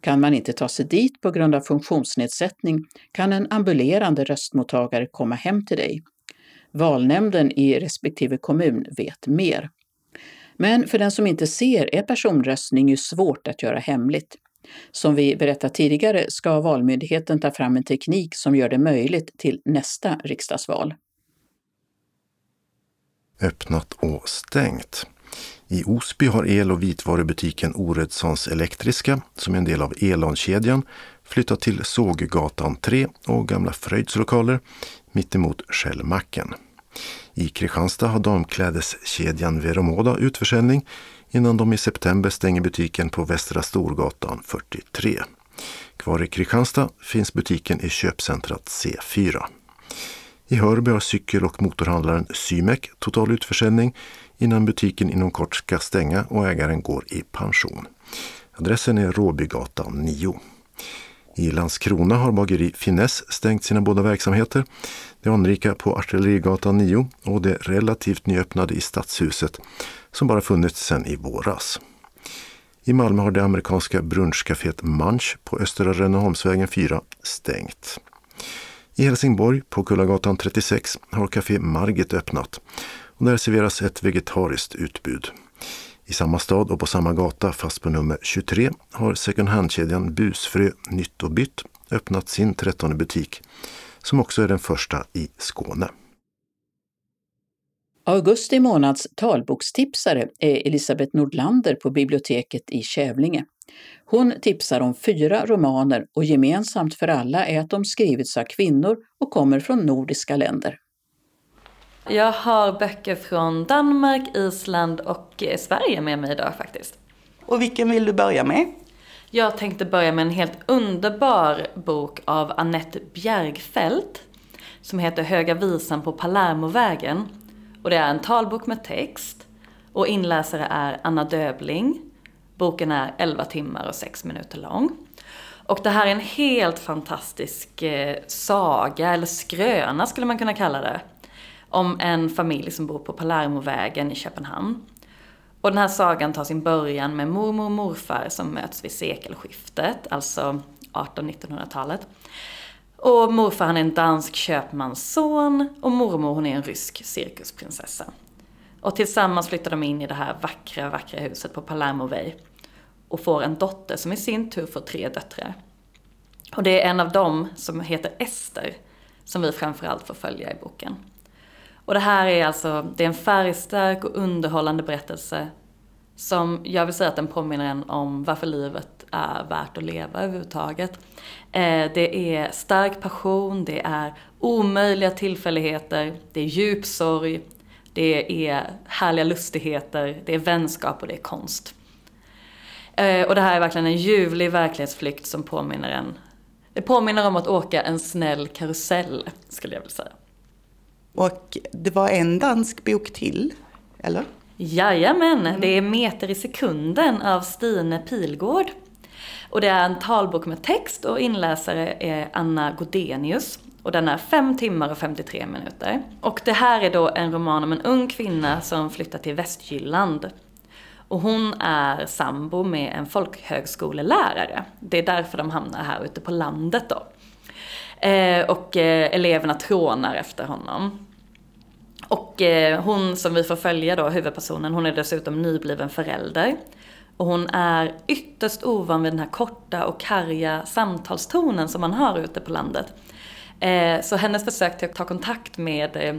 Kan man inte ta sig dit på grund av funktionsnedsättning kan en ambulerande röstmottagare komma hem till dig. Valnämnden i respektive kommun vet mer. Men för den som inte ser är personröstning ju svårt att göra hemligt. Som vi berättat tidigare ska Valmyndigheten ta fram en teknik som gör det möjligt till nästa riksdagsval öppnat och stängt. I Osby har el och vitvarubutiken Oredssons Elektriska, som är en del av Elonkedjan, flyttat till Såggatan 3 och Gamla Fröjds lokaler mittemot Shellmacken. I Kristianstad har damklädeskedjan Veromoda utförsäljning innan de i september stänger butiken på Västra Storgatan 43. Kvar i Kristianstad finns butiken i köpcentrat C4. I Hörby har cykel och motorhandlaren Symek total utförsäljning innan butiken inom kort ska stänga och ägaren går i pension. Adressen är Råbygatan 9. I Landskrona har bageri Finess stängt sina båda verksamheter. Det anrika på Artillerigatan 9 och det relativt nyöppnade i Stadshuset som bara funnits sedan i våras. I Malmö har det amerikanska brunchcaféet Munch på Östra Rönneholmsvägen 4 stängt. I Helsingborg på Kullagatan 36 har Café Margit öppnat och där serveras ett vegetariskt utbud. I samma stad och på samma gata, fast på nummer 23, har second hand-kedjan Busfrö Nytt och Bytt öppnat sin trettonde butik, som också är den första i Skåne. Augusti månads talbokstipsare är Elisabeth Nordlander på biblioteket i Kävlinge. Hon tipsar om fyra romaner och gemensamt för alla är att de skrivits av kvinnor och kommer från nordiska länder. Jag har böcker från Danmark, Island och eh, Sverige med mig idag faktiskt. Och vilken vill du börja med? Jag tänkte börja med en helt underbar bok av Annette Bjergfeldt som heter Höga visan på Palermovägen. Och det är en talbok med text och inläsare är Anna Döbling. Boken är 11 timmar och 6 minuter lång. Och det här är en helt fantastisk eh, saga, eller skröna skulle man kunna kalla det om en familj som bor på Palermovägen i Köpenhamn. Och den här sagan tar sin början med mormor och morfar som möts vid sekelskiftet, alltså 1800-1900-talet. Och morfar han är en dansk köpmans son och mormor hon är en rysk cirkusprinsessa. Och tillsammans flyttar de in i det här vackra, vackra huset på Palermo Way och får en dotter som i sin tur får tre döttrar. Och det är en av dem som heter Ester som vi framförallt får följa i boken. Och det här är alltså, det är en färgstark och underhållande berättelse som jag vill säga att den påminner en om varför livet är värt att leva överhuvudtaget. Eh, det är stark passion, det är omöjliga tillfälligheter, det är djup sorg, det är härliga lustigheter, det är vänskap och det är konst. Eh, och det här är verkligen en ljuvlig verklighetsflykt som påminner en det påminner om att åka en snäll karusell, skulle jag vilja säga. Och det var en dansk bok till, eller? Jajamän, mm. det är Meter i sekunden av Stine Pilgård. Och det är en talbok med text och inläsare är Anna Godenius. Och den är 5 timmar och 53 minuter. Och det här är då en roman om en ung kvinna som flyttar till Västjylland. Och hon är sambo med en folkhögskolelärare. Det är därför de hamnar här ute på landet då. Eh, och eh, eleverna trånar efter honom. Och eh, hon som vi får följa då, huvudpersonen, hon är dessutom nybliven förälder. Och hon är ytterst ovan vid den här korta och karga samtalstonen som man har ute på landet. Eh, så hennes försök till att ta kontakt med eh,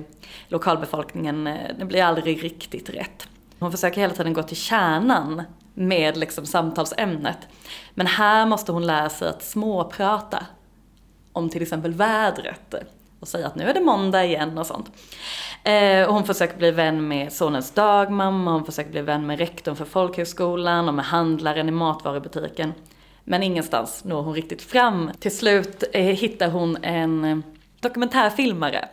lokalbefolkningen, eh, det blir aldrig riktigt rätt. Hon försöker hela tiden gå till kärnan med liksom samtalsämnet. Men här måste hon lära sig att småprata om till exempel vädret och säga att nu är det måndag igen och sånt. Eh, och hon försöker bli vän med sonens dagmamma, hon försöker bli vän med rektorn för folkhögskolan och med handlaren i matvarubutiken. Men ingenstans når hon riktigt fram. Till slut eh, hittar hon en eh, dokumentärfilmare.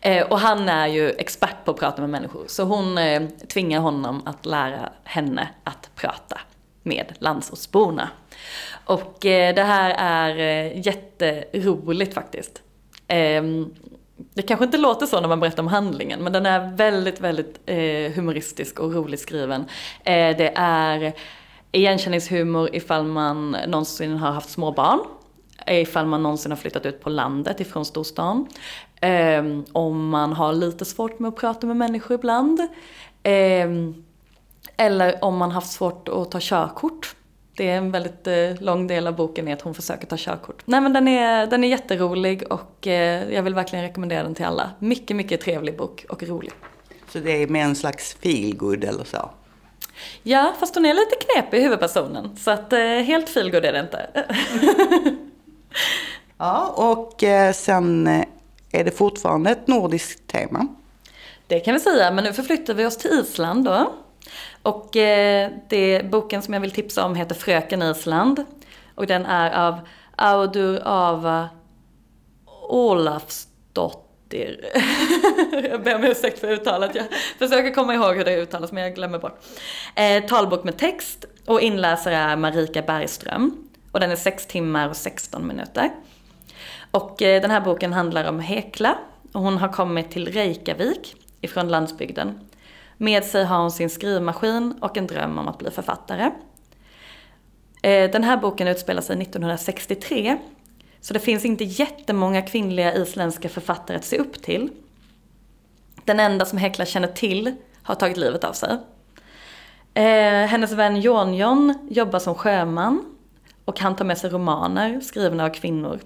Eh, och han är ju expert på att prata med människor, så hon eh, tvingar honom att lära henne att prata med landsortsborna. Och det här är jätteroligt faktiskt. Ehm, det kanske inte låter så när man berättar om handlingen, men den är väldigt, väldigt humoristisk och roligt skriven. Det är igenkänningshumor ifall man någonsin har haft små barn ifall man någonsin har flyttat ut på landet ifrån storstan. Eh, om man har lite svårt med att prata med människor ibland. Eh, eller om man haft svårt att ta körkort. Det är en väldigt eh, lång del av boken är att hon försöker ta körkort. Nej men den är, den är jätterolig och eh, jag vill verkligen rekommendera den till alla. Mycket, mycket trevlig bok och rolig. Så det är mer en slags feelgood eller så? Ja, fast hon är lite knepig huvudpersonen. Så att eh, helt feelgood är det inte. ja, och sen är det fortfarande ett nordiskt tema? Det kan vi säga, men nu förflyttar vi oss till Island då. Och eh, det, boken som jag vill tipsa om heter Fröken Island. Och den är av Audur Ava Olafsdotter Dottir. jag ber om ursäkt för uttalet. Jag försöker komma ihåg hur det uttalas men jag glömmer bort. Eh, talbok med text och inläsare är Marika Bergström. Och den är 6 timmar och 16 minuter. Och eh, den här boken handlar om Hekla. Och hon har kommit till Reykjavik ifrån landsbygden. Med sig har hon sin skrivmaskin och en dröm om att bli författare. Eh, den här boken utspelar sig 1963 så det finns inte jättemånga kvinnliga isländska författare att se upp till. Den enda som Hekla känner till har tagit livet av sig. Eh, hennes vän Jonjon jobbar som sjöman och han tar med sig romaner skrivna av kvinnor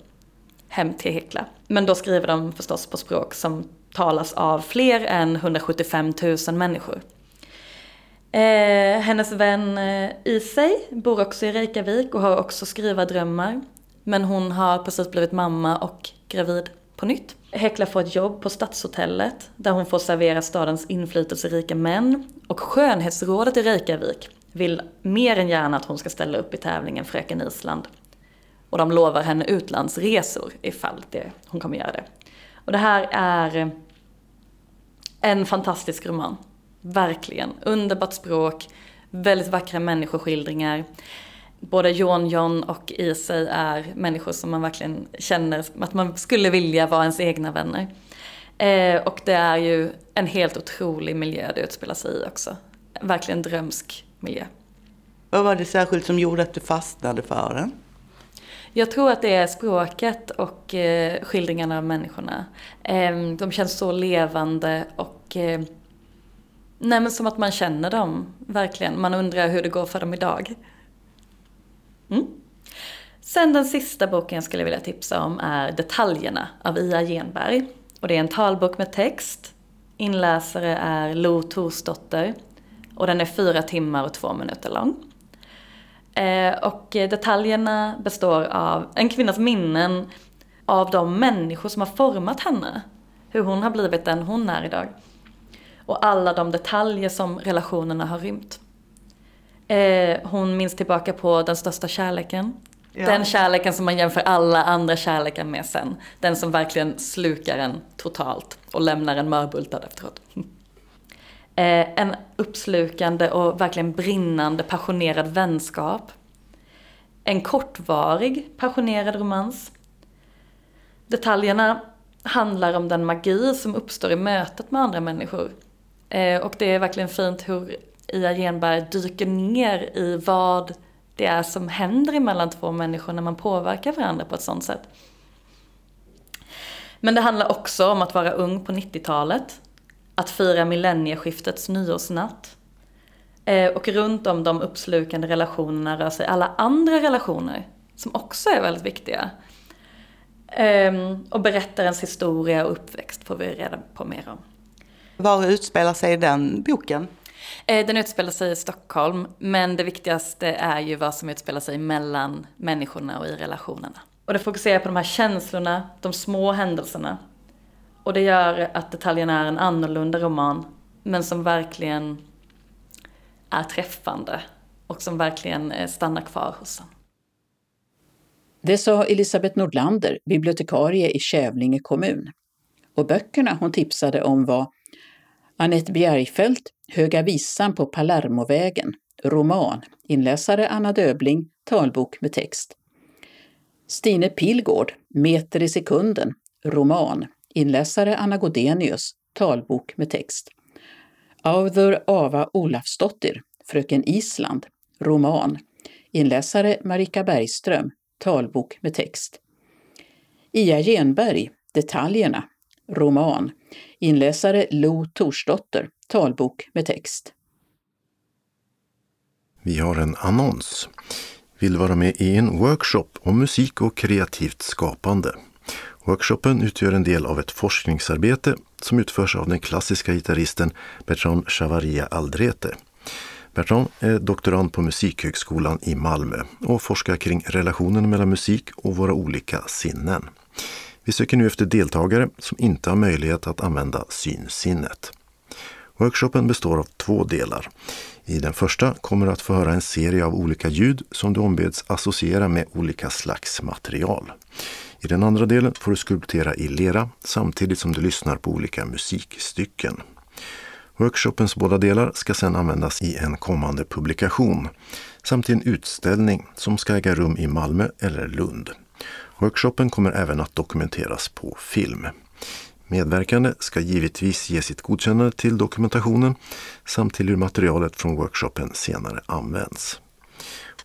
hem till Hekla. Men då skriver de förstås på språk som talas av fler än 175 000 människor. Eh, hennes vän Isei Isay bor också i Reykjavik och har också skrivardrömmar. Men hon har precis blivit mamma och gravid på nytt. Hekla får ett jobb på Stadshotellet där hon får servera stadens inflytelserika män. Och skönhetsrådet i Reykjavik vill mer än gärna att hon ska ställa upp i tävlingen Fröken Island. Och de lovar henne utlandsresor ifall det, hon kommer göra det. Och det här är en fantastisk roman. Verkligen. Underbart språk, väldigt vackra människoskildringar både John John och Isay är människor som man verkligen känner att man skulle vilja vara ens egna vänner. Eh, och det är ju en helt otrolig miljö det utspelar sig i också. Verkligen drömsk miljö. Vad var det särskilt som gjorde att du fastnade för den? Jag tror att det är språket och eh, skildringarna av människorna. Eh, de känns så levande och eh, nej, som att man känner dem, verkligen. Man undrar hur det går för dem idag. Mm. Sen den sista boken jag skulle vilja tipsa om är Detaljerna av Ia Genberg. Och det är en talbok med text. Inläsare är Lo Torsdotter. Och den är fyra timmar och två minuter lång. Eh, och detaljerna består av en kvinnas minnen av de människor som har format henne. Hur hon har blivit den hon är idag. Och alla de detaljer som relationerna har rymt. Eh, hon minns tillbaka på den största kärleken. Ja. Den kärleken som man jämför alla andra kärlekar med sen. Den som verkligen slukar en totalt och lämnar en mörbultad efteråt. Eh, en uppslukande och verkligen brinnande passionerad vänskap. En kortvarig passionerad romans. Detaljerna handlar om den magi som uppstår i mötet med andra människor. Eh, och det är verkligen fint hur Ia Genberg dyker ner i vad det är som händer mellan två människor när man påverkar varandra på ett sånt sätt. Men det handlar också om att vara ung på 90-talet, att fira millennieskiftets nyårsnatt. Eh, och runt om de uppslukande relationerna rör sig alla andra relationer som också är väldigt viktiga. Ehm, och berättarens historia och uppväxt får vi reda på mer om. Var utspelar sig den boken? Eh, den utspelar sig i Stockholm, men det viktigaste är ju vad som utspelar sig mellan människorna och i relationerna. Och det fokuserar på de här känslorna, de små händelserna. Och det gör att detaljerna är en annorlunda roman, men som verkligen är träffande och som verkligen eh, stannar kvar hos en. Det sa Elisabeth Nordlander, bibliotekarie i Kävlinge kommun. Och böckerna hon tipsade om var Annette Bjergfeldt, Höga visan på Palermovägen, roman, inläsare Anna Döbling, talbok med text. Stine Pilgård, Meter i sekunden, roman, inläsare Anna Godenius, talbok med text. Auður Ava Olafsdottir, Fröken Island, roman, inläsare Marika Bergström, talbok med text. Ia Genberg, Detaljerna, roman, Inläsare Lo Torsdotter, talbok med text. Vi har en annons. Vill vara med i en workshop om musik och kreativt skapande. Workshopen utgör en del av ett forskningsarbete som utförs av den klassiska gitarristen Bertrand Chavaria Aldrete. Bertrand är doktorand på Musikhögskolan i Malmö och forskar kring relationen mellan musik och våra olika sinnen. Vi söker nu efter deltagare som inte har möjlighet att använda synsinnet. Workshopen består av två delar. I den första kommer du att få höra en serie av olika ljud som du ombeds associera med olika slags material. I den andra delen får du skulptera i lera samtidigt som du lyssnar på olika musikstycken. Workshopens båda delar ska sedan användas i en kommande publikation samt i en utställning som ska äga rum i Malmö eller Lund. Workshopen kommer även att dokumenteras på film. Medverkande ska givetvis ge sitt godkännande till dokumentationen samt till hur materialet från workshopen senare används.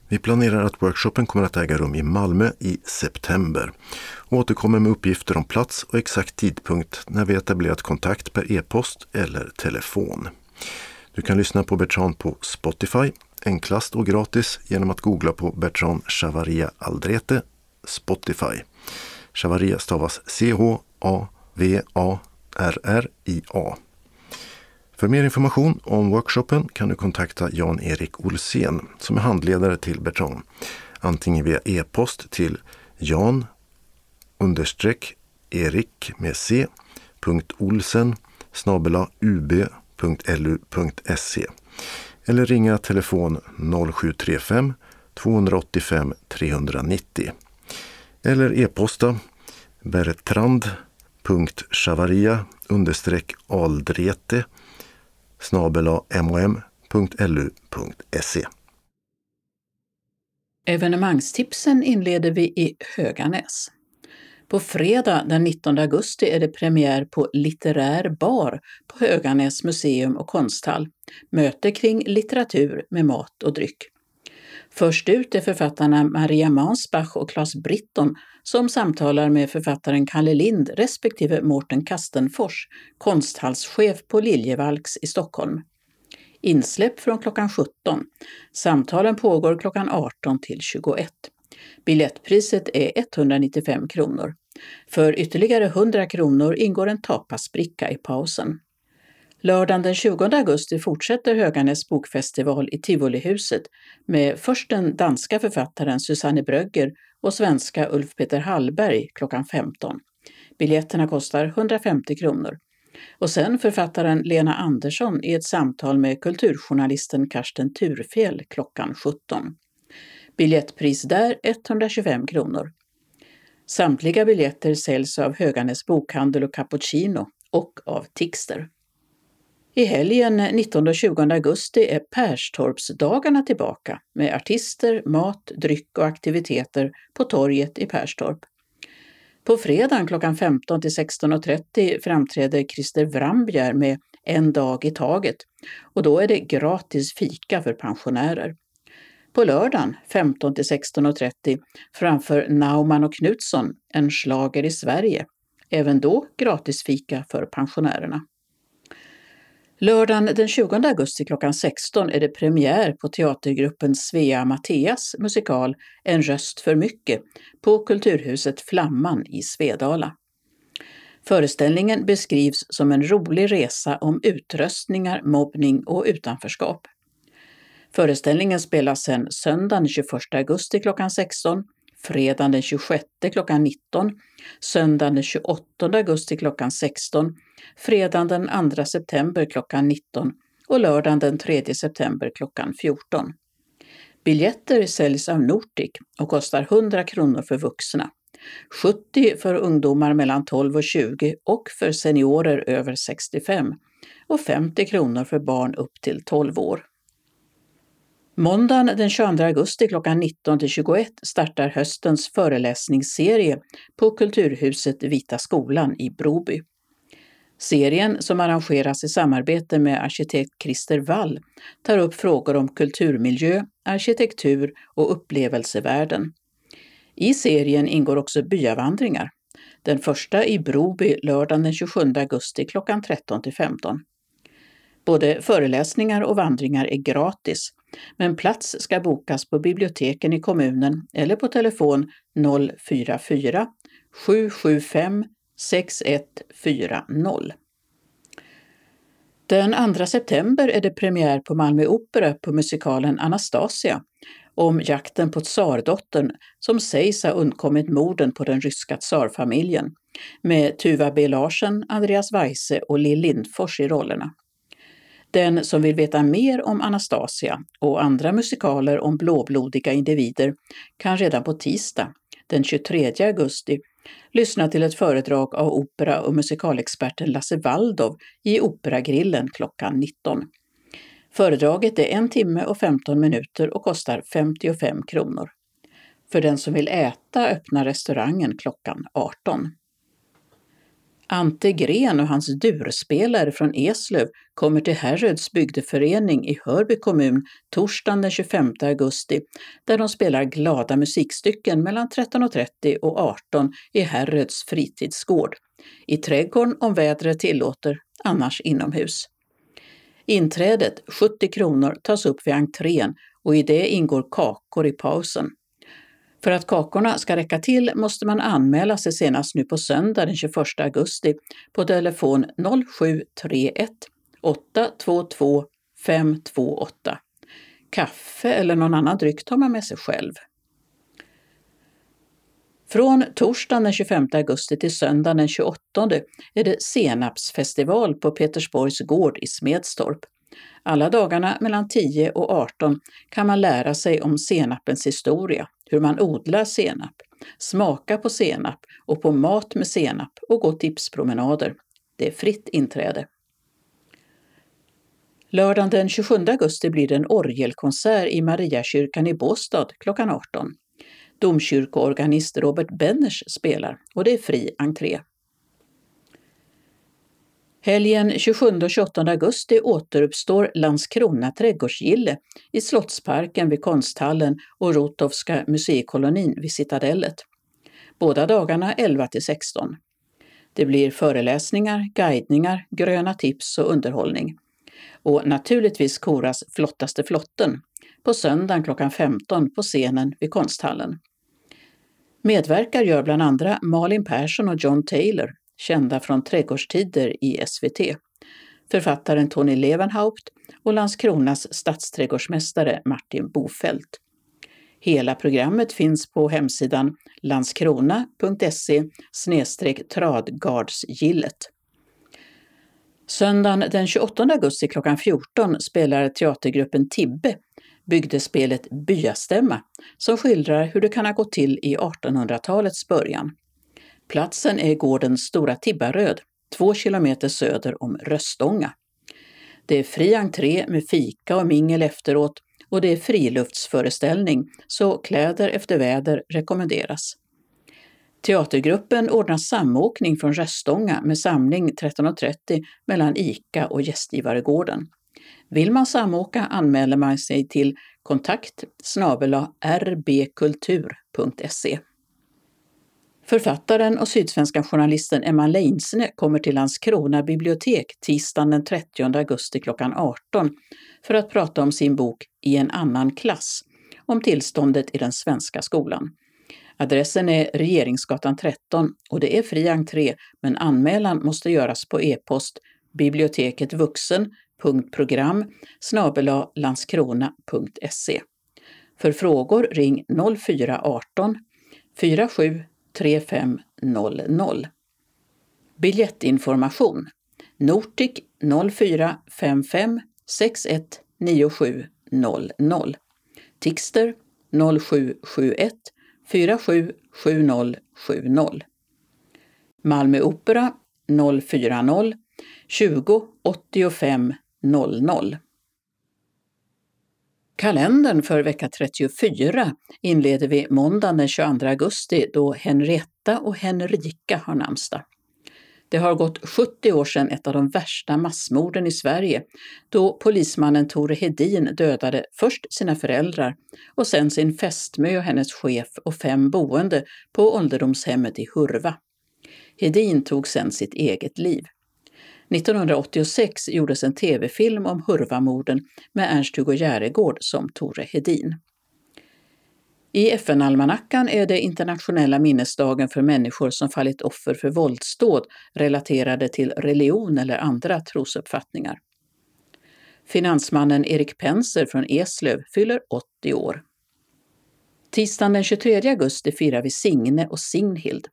Vi planerar att workshopen kommer att äga rum i Malmö i september och återkommer med uppgifter om plats och exakt tidpunkt när vi etablerat kontakt per e-post eller telefon. Du kan lyssna på Bertrand på Spotify, enklast och gratis genom att googla på Bertrand Chavaria Aldrete Spotify. Chavaria stavas C-H-A V-A-R-R-I-A. För mer information om workshopen kan du kontakta Jan-Erik Olsén som är handledare till Bertrand. Antingen via e-post till jan understreck erik med c Olsen ub.lu.se eller ringa telefon 0735 285 390 eller e-posta bertrand.chavaria aldrete mom.lu.se. Evenemangstipsen inleder vi i Höganäs. På fredag den 19 augusti är det premiär på Litterär bar på Höganäs museum och konsthall. Möte kring litteratur med mat och dryck. Först ut är författarna Maria Mansbach och Claes Britton som samtalar med författaren Kalle Lind respektive Mårten Kastenfors, konsthallschef på Liljevalchs i Stockholm. Insläpp från klockan 17. Samtalen pågår klockan 18 till 21. Biljettpriset är 195 kronor. För ytterligare 100 kronor ingår en tapasbricka i pausen. Lördagen den 20 augusti fortsätter Höganäs bokfestival i Tivolihuset med först den danska författaren Susanne Brögger och svenska Ulf Peter Hallberg klockan 15. Biljetterna kostar 150 kronor. Och sen författaren Lena Andersson i ett samtal med kulturjournalisten Karsten Thurfjell klockan 17. Biljettpris där 125 kronor. Samtliga biljetter säljs av Höganäs bokhandel och Cappuccino och av Tixter. I helgen 19 och 20 augusti är Perstorpsdagarna tillbaka med artister, mat, dryck och aktiviteter på torget i Perstorp. På fredagen klockan 15 till 16.30 framträder Christer Wrambjer med En dag i taget och då är det gratis fika för pensionärer. På lördagen 15 till 16.30 framför Naumann och Knutsson En slager i Sverige. Även då gratis fika för pensionärerna. Lördagen den 20 augusti klockan 16 är det premiär på teatergruppen Svea Matteas musikal En röst för mycket på Kulturhuset Flamman i Svedala. Föreställningen beskrivs som en rolig resa om utröstningar, mobbning och utanförskap. Föreställningen spelas sedan söndagen den 21 augusti klockan 16, fredagen den 26 klockan 19, söndagen den 28 augusti klockan 16, fredagen den 2 september klockan 19 och lördagen den 3 september klockan 14. Biljetter säljs av Nortic och kostar 100 kronor för vuxna, 70 för ungdomar mellan 12 och 20 och för seniorer över 65 och 50 kronor för barn upp till 12 år. Måndagen den 22 augusti klockan 19 till 21 startar höstens föreläsningsserie på Kulturhuset Vita skolan i Broby. Serien, som arrangeras i samarbete med arkitekt Christer Wall, tar upp frågor om kulturmiljö, arkitektur och upplevelsevärden. I serien ingår också byavandringar. Den första i Broby lördagen den 27 augusti klockan 13 till 15. Både föreläsningar och vandringar är gratis, men plats ska bokas på biblioteken i kommunen eller på telefon 044 775 6140. Den 2 september är det premiär på Malmö Opera på musikalen Anastasia om jakten på tsardottern som sägs ha undkommit morden på den ryska tsarfamiljen med Tuva B Larsen, Andreas Weise och Lill Lindfors i rollerna. Den som vill veta mer om Anastasia och andra musikaler om blåblodiga individer kan redan på tisdag, den 23 augusti, lyssna till ett föredrag av opera och musikalexperten Lasse Waldov i Operagrillen klockan 19. Föredraget är en timme och 15 minuter och kostar 55 kronor. För den som vill äta öppnar restaurangen klockan 18. Ante Gren och hans durspelare från Eslöv kommer till Herröds bygdeförening i Hörby kommun torsdagen den 25 augusti där de spelar glada musikstycken mellan 13.30 och 18 i Herröds fritidsgård. I trädgården om vädret tillåter, annars inomhus. Inträdet, 70 kronor, tas upp vid entrén och i det ingår kakor i pausen. För att kakorna ska räcka till måste man anmäla sig senast nu på söndag den 21 augusti på telefon 0731 822 528. Kaffe eller någon annan dryck tar man med sig själv. Från torsdagen den 25 augusti till söndagen den 28 är det senapsfestival på Petersborgs gård i Smedstorp. Alla dagarna mellan 10 och 18 kan man lära sig om senapens historia, hur man odlar senap, smaka på senap och på mat med senap och gå tipspromenader. Det är fritt inträde. Lördagen den 27 augusti blir det en orgelkonsert i Mariakyrkan i Båstad klockan 18. Domkyrkoorganist Robert Benners spelar och det är fri entré. Helgen 27 och 28 augusti återuppstår Landskrona trädgårdsgille i Slottsparken vid Konsthallen och Rotovska museikolonin vid Citadellet. Båda dagarna 11 till 16. Det blir föreläsningar, guidningar, gröna tips och underhållning. Och naturligtvis koras Flottaste flotten på söndagen klockan 15 på scenen vid Konsthallen. Medverkar gör bland andra Malin Persson och John Taylor kända från Trädgårdstider i SVT, författaren Tony Levenhaupt och Landskronas stadsträdgårdsmästare Martin Bofält. Hela programmet finns på hemsidan landskrona.se tradgardsgillet. Söndagen den 28 augusti klockan 14 spelar teatergruppen Tibbe bygdespelet Byastämma som skildrar hur det kan ha gått till i 1800-talets början. Platsen är gården Stora Tibbaröd, två kilometer söder om Röstånga. Det är fri entré med fika och mingel efteråt och det är friluftsföreställning, så kläder efter väder rekommenderas. Teatergruppen ordnar samåkning från Röstånga med samling 13.30 mellan ICA och Gästgivaregården. Vill man samåka anmäler man sig till kontakt rbkultur.se. Författaren och sydsvenska journalisten Emma Leinsne kommer till Landskrona bibliotek tisdagen den 30 augusti klockan 18 för att prata om sin bok I en annan klass, om tillståndet i den svenska skolan. Adressen är Regeringsgatan 13 och det är fri entré, men anmälan måste göras på e-post biblioteketvuxen.program landskrona.se. För frågor ring 0418 47 3500. Biljettinformation Nortic 0455-619700. Tixter 0771 477070. Malmö Opera 040 20 85 00. Kalendern för vecka 34 inleder vi måndagen den 22 augusti då Henrietta och Henrika har namnsdag. Det har gått 70 år sedan ett av de värsta massmorden i Sverige då polismannen Tore Hedin dödade först sina föräldrar och sen sin fästmö och hennes chef och fem boende på ålderdomshemmet i Hurva. Hedin tog sen sitt eget liv. 1986 gjordes en tv-film om Hurvamorden med Ernst-Hugo Järegård som Tore Hedin. I FN-almanackan är det internationella minnesdagen för människor som fallit offer för våldsdåd relaterade till religion eller andra trosuppfattningar. Finansmannen Erik Penser från Eslöv fyller 80 år. Tisdagen den 23 augusti firar vi Signe och Signhild.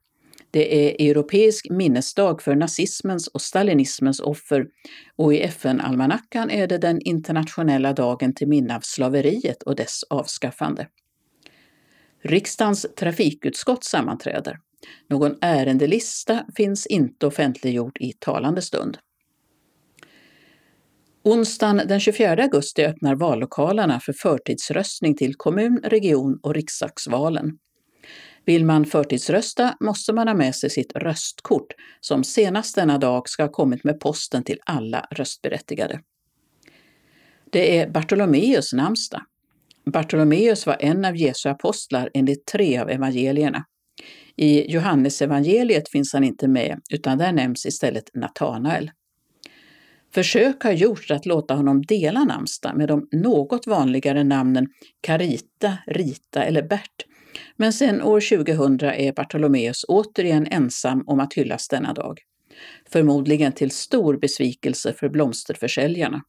Det är europeisk minnesdag för nazismens och stalinismens offer och i FN-almanackan är det den internationella dagen till minne av slaveriet och dess avskaffande. Riksdagens trafikutskott sammanträder. Någon ärendelista finns inte offentliggjord i talande stund. Onsdagen den 24 augusti öppnar vallokalerna för förtidsröstning till kommun-, region och riksdagsvalen. Vill man förtidsrösta måste man ha med sig sitt röstkort som senast denna dag ska ha kommit med posten till alla röstberättigade. Det är Bartolomeus namnsdag. Bartolomeus var en av Jesu apostlar enligt tre av evangelierna. I Johannesevangeliet finns han inte med, utan där nämns istället Natanael. Försök har gjorts att låta honom dela namnsdag med de något vanligare namnen Carita, Rita eller Bert, men sedan år 2000 är Bartolomeus återigen ensam om att hyllas denna dag. Förmodligen till stor besvikelse för blomsterförsäljarna.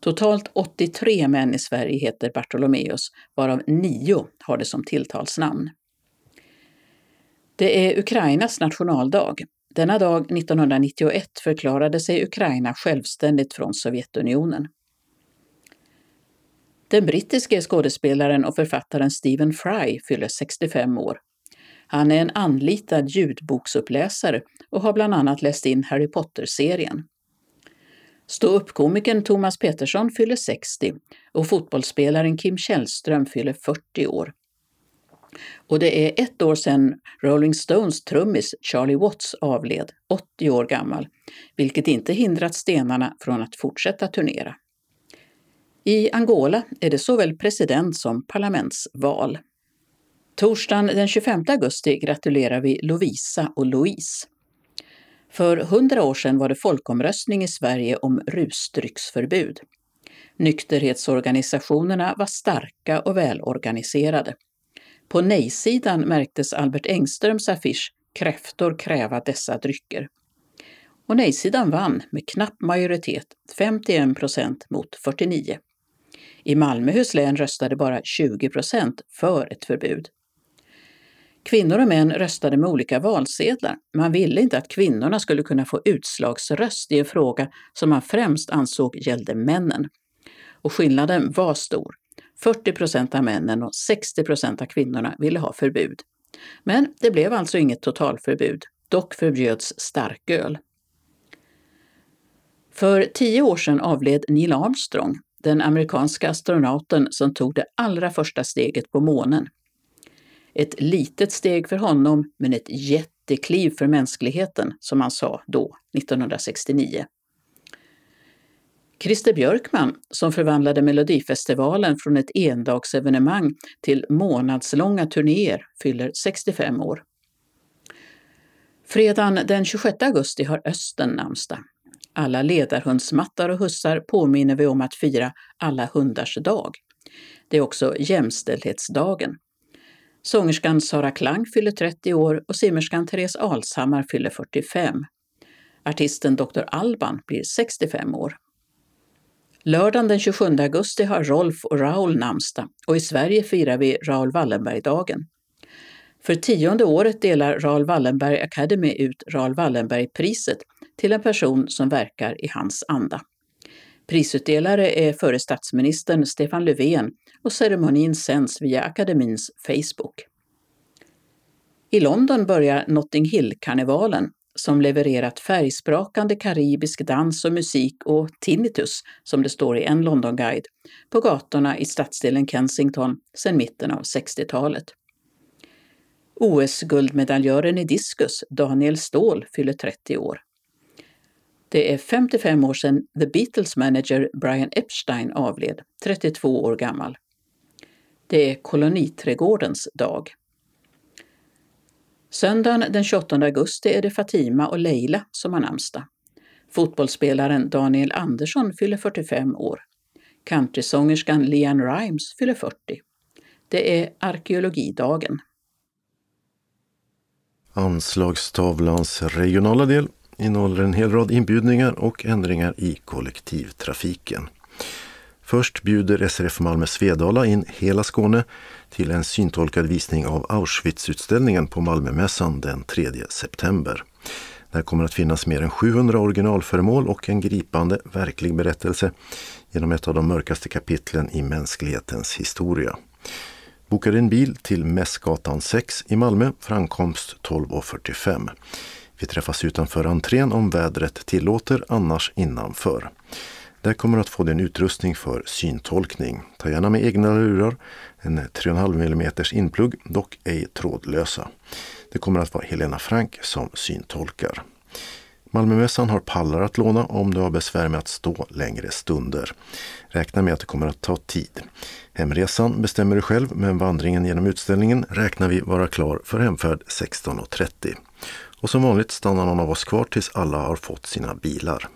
Totalt 83 män i Sverige heter Bartolomeus, varav nio har det som tilltalsnamn. Det är Ukrainas nationaldag. Denna dag 1991 förklarade sig Ukraina självständigt från Sovjetunionen. Den brittiske skådespelaren och författaren Stephen Fry fyller 65 år. Han är en anlitad ljudboksuppläsare och har bland annat läst in Harry Potter-serien. Ståuppkomikern Thomas Petersson fyller 60 och fotbollsspelaren Kim Källström fyller 40 år. Och det är ett år sedan Rolling Stones trummis Charlie Watts avled, 80 år gammal, vilket inte hindrat stenarna från att fortsätta turnera. I Angola är det såväl president som parlamentsval. Torsdagen den 25 augusti gratulerar vi Lovisa och Louise. För hundra år sedan var det folkomröstning i Sverige om rusdrycksförbud. Nykterhetsorganisationerna var starka och välorganiserade. På nej-sidan märktes Albert Engströms affisch Kräftor kräva dessa drycker. Och nej-sidan vann med knapp majoritet, 51 procent mot 49. I Malmöhus län röstade bara 20 procent för ett förbud. Kvinnor och män röstade med olika valsedlar. Man ville inte att kvinnorna skulle kunna få utslagsröst i en fråga som man främst ansåg gällde männen. Och skillnaden var stor. 40 procent av männen och 60 procent av kvinnorna ville ha förbud. Men det blev alltså inget totalförbud. Dock förbjöds starköl. För tio år sedan avled Neil Armstrong, den amerikanska astronauten som tog det allra första steget på månen. Ett litet steg för honom, men ett jättekliv för mänskligheten, som han sa då, 1969. Christer Björkman, som förvandlade Melodifestivalen från ett endagsevenemang till månadslånga turnéer, fyller 65 år. Fredagen den 26 augusti har Östen namnsdag. Alla ledarhundsmattar och hussar påminner vi om att fira alla hundars dag. Det är också jämställdhetsdagen. Sångerskan Sara Klang fyller 30 år och simmerskan Therese Alshammar fyller 45. Artisten Dr. Alban blir 65 år. Lördagen den 27 augusti har Rolf och Raoul namnsdag och i Sverige firar vi Raoul Wallenberg-dagen. För tionde året delar Raoul Wallenberg Academy ut Raoul Wallenberg-priset till en person som verkar i hans anda. Prisutdelare är före statsministern Stefan Löfven och ceremonin sänds via akademins Facebook. I London börjar Notting Hill-karnevalen som levererat färgsprakande karibisk dans och musik och tinnitus, som det står i en Londonguide, på gatorna i stadsdelen Kensington sedan mitten av 60-talet. OS-guldmedaljören i diskus, Daniel Ståhl, fyller 30 år. Det är 55 år sedan The Beatles manager Brian Epstein avled, 32 år gammal. Det är koloniträdgårdens dag. Söndagen den 28 augusti är det Fatima och Leila som har namnsdag. Fotbollsspelaren Daniel Andersson fyller 45 år. Countrysångerskan Leanne Rimes fyller 40. Det är arkeologidagen. Anslagstavlans regionala del innehåller en hel rad inbjudningar och ändringar i kollektivtrafiken. Först bjuder SRF Malmö Svedala in hela Skåne till en syntolkad visning av Auschwitz-utställningen på Malmömässan den 3 september. Där kommer att finnas mer än 700 originalföremål och en gripande, verklig berättelse genom ett av de mörkaste kapitlen i mänsklighetens historia. Boka din bil till Mässgatan 6 i Malmö framkomst 12.45. Vi träffas utanför entrén om vädret tillåter, annars innanför. Där kommer du att få din utrustning för syntolkning. Ta gärna med egna lurar, en 3,5 mm inplugg, dock ej trådlösa. Det kommer att vara Helena Frank som syntolkar. Malmömässan har pallar att låna om du har besvär med att stå längre stunder. Räkna med att det kommer att ta tid. Hemresan bestämmer du själv men vandringen genom utställningen räknar vi vara klar för hemfärd 16.30. Och som vanligt stannar någon av oss kvar tills alla har fått sina bilar.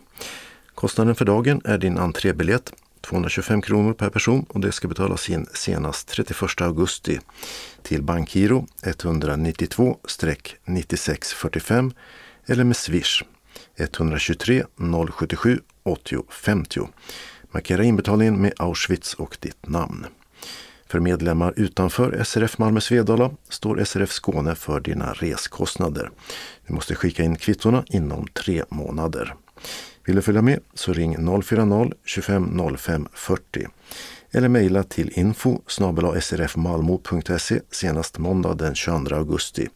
Kostnaden för dagen är din entrébiljett 225 kronor per person och det ska betalas in senast 31 augusti till bankgiro 192-9645 eller med swish 123 077 80 50. Markera inbetalningen med Auschwitz och ditt namn. För medlemmar utanför SRF Malmö Svedala står SRF Skåne för dina reskostnader. Du måste skicka in kvittona inom tre månader. Vill du följa med så ring 040-25 05 40 eller mejla till info srfmalmo.se senast måndag den 22 augusti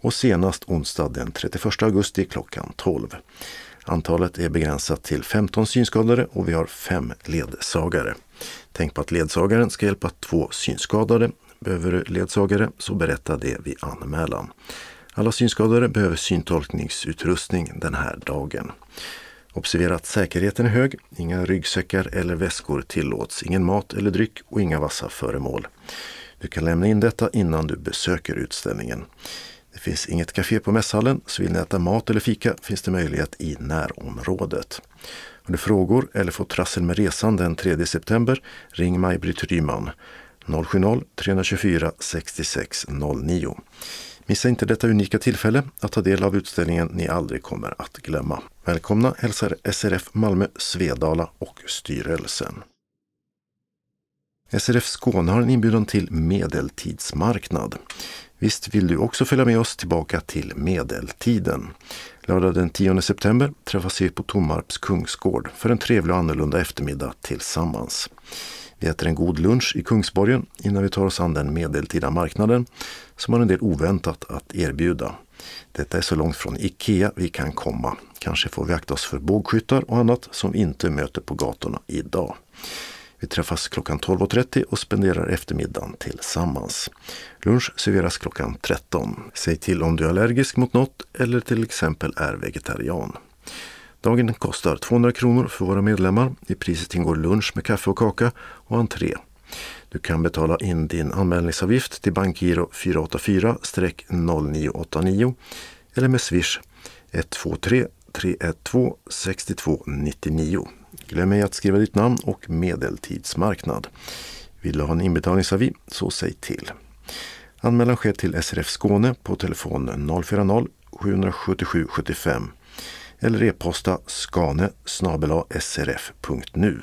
och senast onsdag den 31 augusti klockan 12. Antalet är begränsat till 15 synskadade och vi har fem ledsagare. Tänk på att ledsagaren ska hjälpa två synskadade. Behöver du ledsagare så berätta det vid anmälan. Alla synskadade behöver syntolkningsutrustning den här dagen. Observera att säkerheten är hög. Inga ryggsäckar eller väskor tillåts. Ingen mat eller dryck och inga vassa föremål. Du kan lämna in detta innan du besöker utställningen. Det finns inget café på mässhallen, så vill ni äta mat eller fika finns det möjlighet i närområdet. Har du frågor eller får trassel med resan den 3 september, ring Maj-Britt Ryman 070-324 6609. Missa inte detta unika tillfälle att ta del av utställningen ni aldrig kommer att glömma. Välkomna hälsar SRF Malmö, Svedala och styrelsen. SRF Skåne har en inbjudan till medeltidsmarknad. Visst vill du också följa med oss tillbaka till medeltiden? Lördag den 10 september träffas vi på Tomarps kungsgård för en trevlig och annorlunda eftermiddag tillsammans. Vi äter en god lunch i Kungsborgen innan vi tar oss an den medeltida marknaden som har en del oväntat att erbjuda. Detta är så långt från IKEA vi kan komma. Kanske får vi akta oss för bågskyttar och annat som vi inte möter på gatorna idag. Vi träffas klockan 12.30 och spenderar eftermiddagen tillsammans. Lunch serveras klockan 13. Säg till om du är allergisk mot något eller till exempel är vegetarian. Dagen kostar 200 kronor för våra medlemmar. I priset ingår lunch med kaffe och kaka och entré. Du kan betala in din anmälningsavgift till bankgiro 484-0989 eller med swish 123 312 6299. Glöm ej att skriva ditt namn och medeltidsmarknad. Vill du ha en inbetalningsavi så säg till. Anmälan sker till SRF Skåne på telefon 040 777 75 eller e-posta skane srf.nu.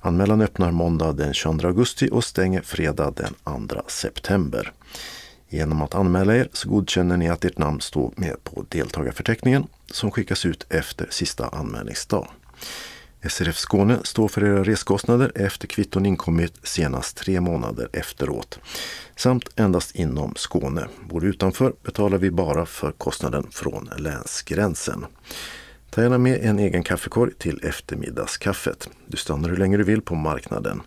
Anmälan öppnar måndag den 22 augusti och stänger fredag den 2 september. Genom att anmäla er så godkänner ni att ert namn står med på deltagarförteckningen som skickas ut efter sista anmälningsdag. SRF Skåne står för era reskostnader efter kvitton inkommit senast tre månader efteråt. Samt endast inom Skåne. Bor du utanför betalar vi bara för kostnaden från länsgränsen. Ta gärna med en egen kaffekorg till eftermiddagskaffet. Du stannar hur länge du vill på marknaden.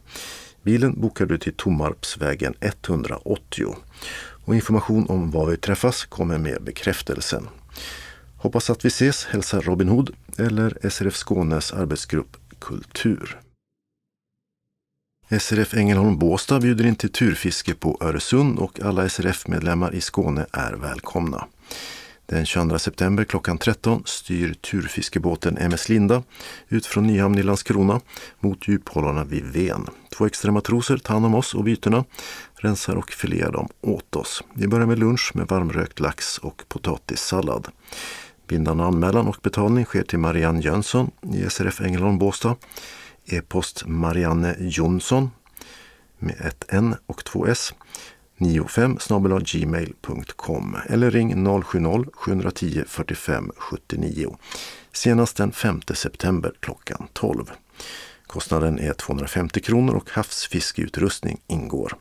Bilen bokar du till Tomarpsvägen 180. Och information om var vi träffas kommer med bekräftelsen. Hoppas att vi ses, hälsar Robin Hood eller SRF Skånes arbetsgrupp Kultur. SRF Ängelholm Båstad bjuder in till turfiske på Öresund och alla SRF-medlemmar i Skåne är välkomna. Den 22 september klockan 13 styr turfiskebåten MS Linda ut från Nyhamn i Landskrona mot djuphålorna vid Ven. Två extra matroser tar hand om oss och bytena, rensar och filear dem åt oss. Vi börjar med lunch med varmrökt lax och potatissallad. Bindande anmälan och betalning sker till Marianne Jönsson i SRF Ängelholm Båstad. E-post Marianne Jonsson med ett N och två S 95 gmail.com eller ring 070-710 45 79 senast den 5 september klockan 12. Kostnaden är 250 kronor och havsfiskeutrustning ingår.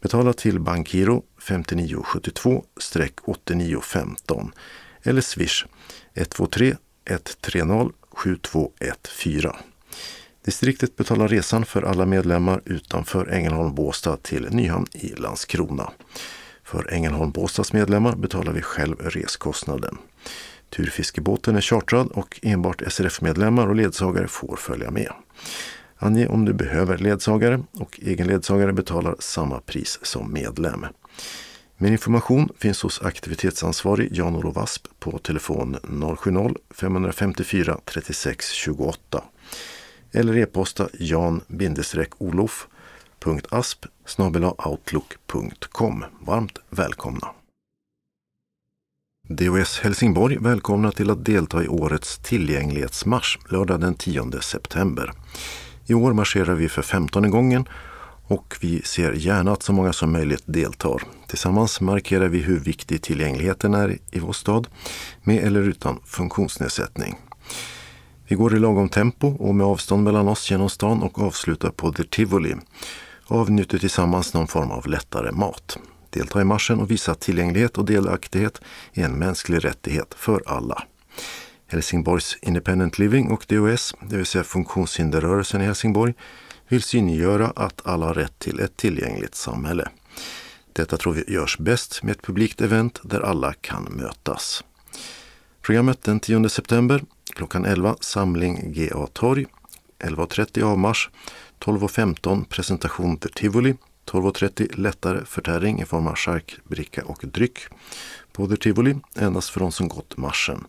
Betala till Bankgiro 5972-8915 eller swish 123 130 7214. Distriktet betalar resan för alla medlemmar utanför Ängelholm Båstad till Nyhamn i Landskrona. För Ängelholm Båstads medlemmar betalar vi själv reskostnaden. Turfiskebåten är chartrad och enbart SRF-medlemmar och ledsagare får följa med. Ange om du behöver ledsagare och egen ledsagare betalar samma pris som medlem. Mer information finns hos aktivitetsansvarig Jan-Olof Asp på telefon 070-554 36 28 eller e-posta jan-olof.asp outlook.com. Varmt välkomna! DOS Helsingborg välkomnar till att delta i årets tillgänglighetsmarsch lördag den 10 september. I år marscherar vi för 15 gången och vi ser gärna att så många som möjligt deltar. Tillsammans markerar vi hur viktig tillgängligheten är i vår stad, med eller utan funktionsnedsättning. Vi går i lagom tempo och med avstånd mellan oss genom stan och avslutar på The Tivoli och avnjuter tillsammans någon form av lättare mat. Delta i marschen och visa att tillgänglighet och delaktighet är en mänsklig rättighet för alla. Helsingborgs Independent Living och DOS, det vill säga funktionshinderrörelsen i Helsingborg, vill synliggöra att alla har rätt till ett tillgängligt samhälle. Detta tror vi görs bäst med ett publikt event där alla kan mötas. Programmet den 10 september klockan 11 samling GA Torg, 11.30 avmarsch, 12.15 presentation till Tivoli, 12.30 lättare förtäring i form av charkbricka och dryck på The Tivoli, endast för de som gått marschen.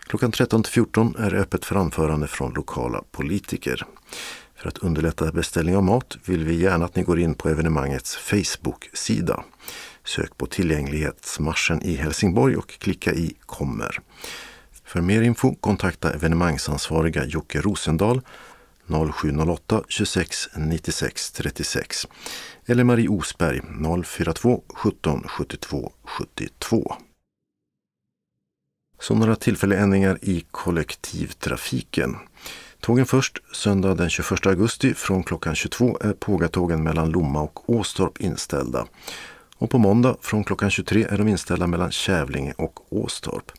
Klockan 13 14 är det öppet för anförande från lokala politiker. För att underlätta beställning av mat vill vi gärna att ni går in på evenemangets Facebook-sida. Sök på tillgänglighetsmarschen i Helsingborg och klicka i Kommer. För mer info kontakta evenemangsansvariga Jocke Rosendahl 0708 26 96 36 eller Marie Osberg 042 17 72 72. Så några tillfälliga ändringar i kollektivtrafiken. Tågen först. Söndag den 21 augusti från klockan 22 är pågatågen mellan Lomma och Åstorp inställda. Och på måndag från klockan 23 är de inställda mellan Kävlinge och Åstorp.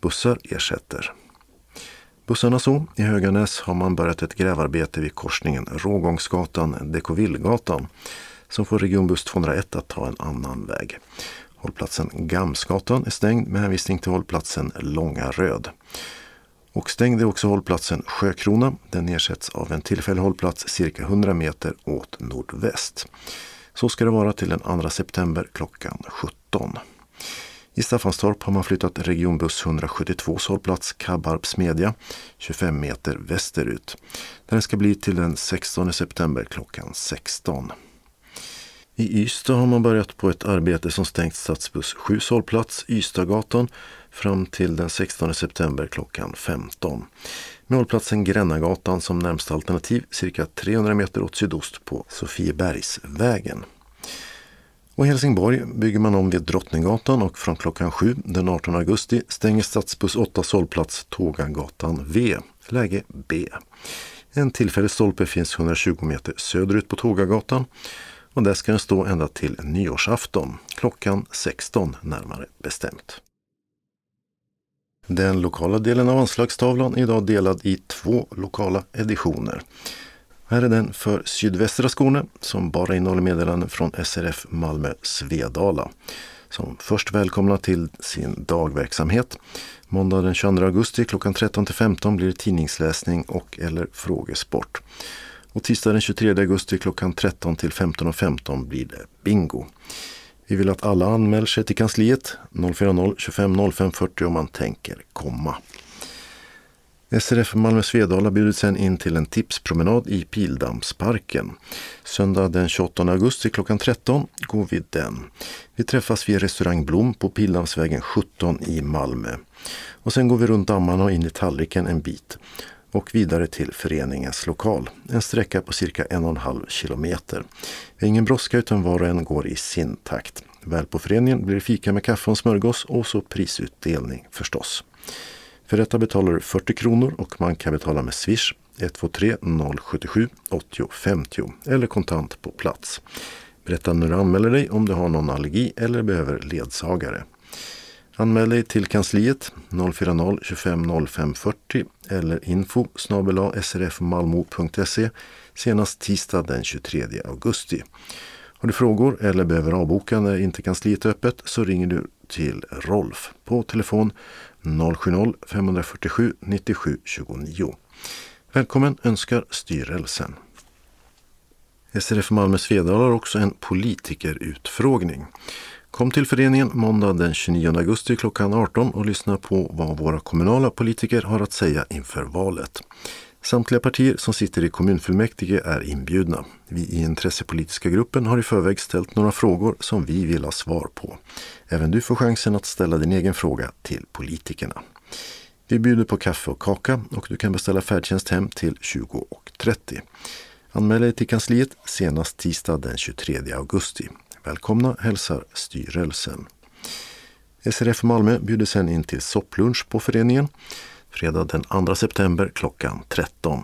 Bussar ersätter. Bussarna så, i Höganäs har man börjat ett grävarbete vid korsningen Rågångsgatan-Dekovillgatan som får regionbuss 201 att ta en annan väg. Hållplatsen Gamsgatan är stängd med hänvisning till hållplatsen Långa Röd. Och stängde också hållplatsen Sjökrona. Den ersätts av en tillfällig hållplats cirka 100 meter åt nordväst. Så ska det vara till den 2 september klockan 17. I Staffanstorp har man flyttat regionbuss 172 hållplats Kabbarp Smedja 25 meter västerut. Där den ska bli till den 16 september klockan 16. I Ystad har man börjat på ett arbete som stängt stadsbuss 7 hållplats Ystadgatan fram till den 16 september klockan 15. Med hållplatsen Grännagatan som närmsta alternativ cirka 300 meter åt sydost på Sofiebergsvägen. Och I Helsingborg bygger man om vid Drottninggatan och från klockan 7 den 18 augusti stänger stadsbuss 8 hållplats Tågagatan V, läge B. En tillfällig stolpe finns 120 meter söderut på Tågagatan och där ska den stå ända till nyårsafton, klockan 16 närmare bestämt. Den lokala delen av anslagstavlan är idag delad i två lokala editioner. Här är den för sydvästra Skåne som bara innehåller meddelanden från SRF Malmö Svedala som först välkomnar till sin dagverksamhet. Måndag den 22 augusti klockan 13 15 blir det tidningsläsning och eller frågesport. Och tisdag den 23 augusti klockan 13 till 15.15 15 blir det bingo. Vi vill att alla anmäler sig till kansliet 040 25 05 40 om man tänker komma. SRF Malmö Svedala bjudit sen in till en tipspromenad i Pildammsparken. Söndag den 28 augusti klockan 13 går vi den. Vi träffas vid restaurang Blom på Pildammsvägen 17 i Malmö. Och sen går vi runt dammarna och in i tallriken en bit och vidare till föreningens lokal. En sträcka på cirka en och en halv kilometer. Det är ingen brådska utan var och en går i sin takt. Väl på föreningen blir det fika med kaffe och smörgås och så prisutdelning förstås. För detta betalar du 40 kronor och man kan betala med Swish 123 077 80 50 eller kontant på plats. Berätta när du anmäler dig om du har någon allergi eller behöver ledsagare. Anmäl dig till kansliet 040 25 05 40 eller info srfmalmo.se senast tisdag den 23 augusti. Har du frågor eller behöver avboka när inte kansliet är öppet så ringer du till Rolf på telefon 070-547 97 29. Välkommen önskar styrelsen. SRF Malmö Svedala har också en politikerutfrågning. Kom till föreningen måndag den 29 augusti klockan 18 och lyssna på vad våra kommunala politiker har att säga inför valet. Samtliga partier som sitter i kommunfullmäktige är inbjudna. Vi i intressepolitiska gruppen har i förväg ställt några frågor som vi vill ha svar på. Även du får chansen att ställa din egen fråga till politikerna. Vi bjuder på kaffe och kaka och du kan beställa färdtjänst hem till 20.30. Anmäl dig till kansliet senast tisdag den 23 augusti. Välkomna hälsar styrelsen. SRF Malmö bjuder sen in till sopplunch på föreningen fredag den 2 september klockan 13.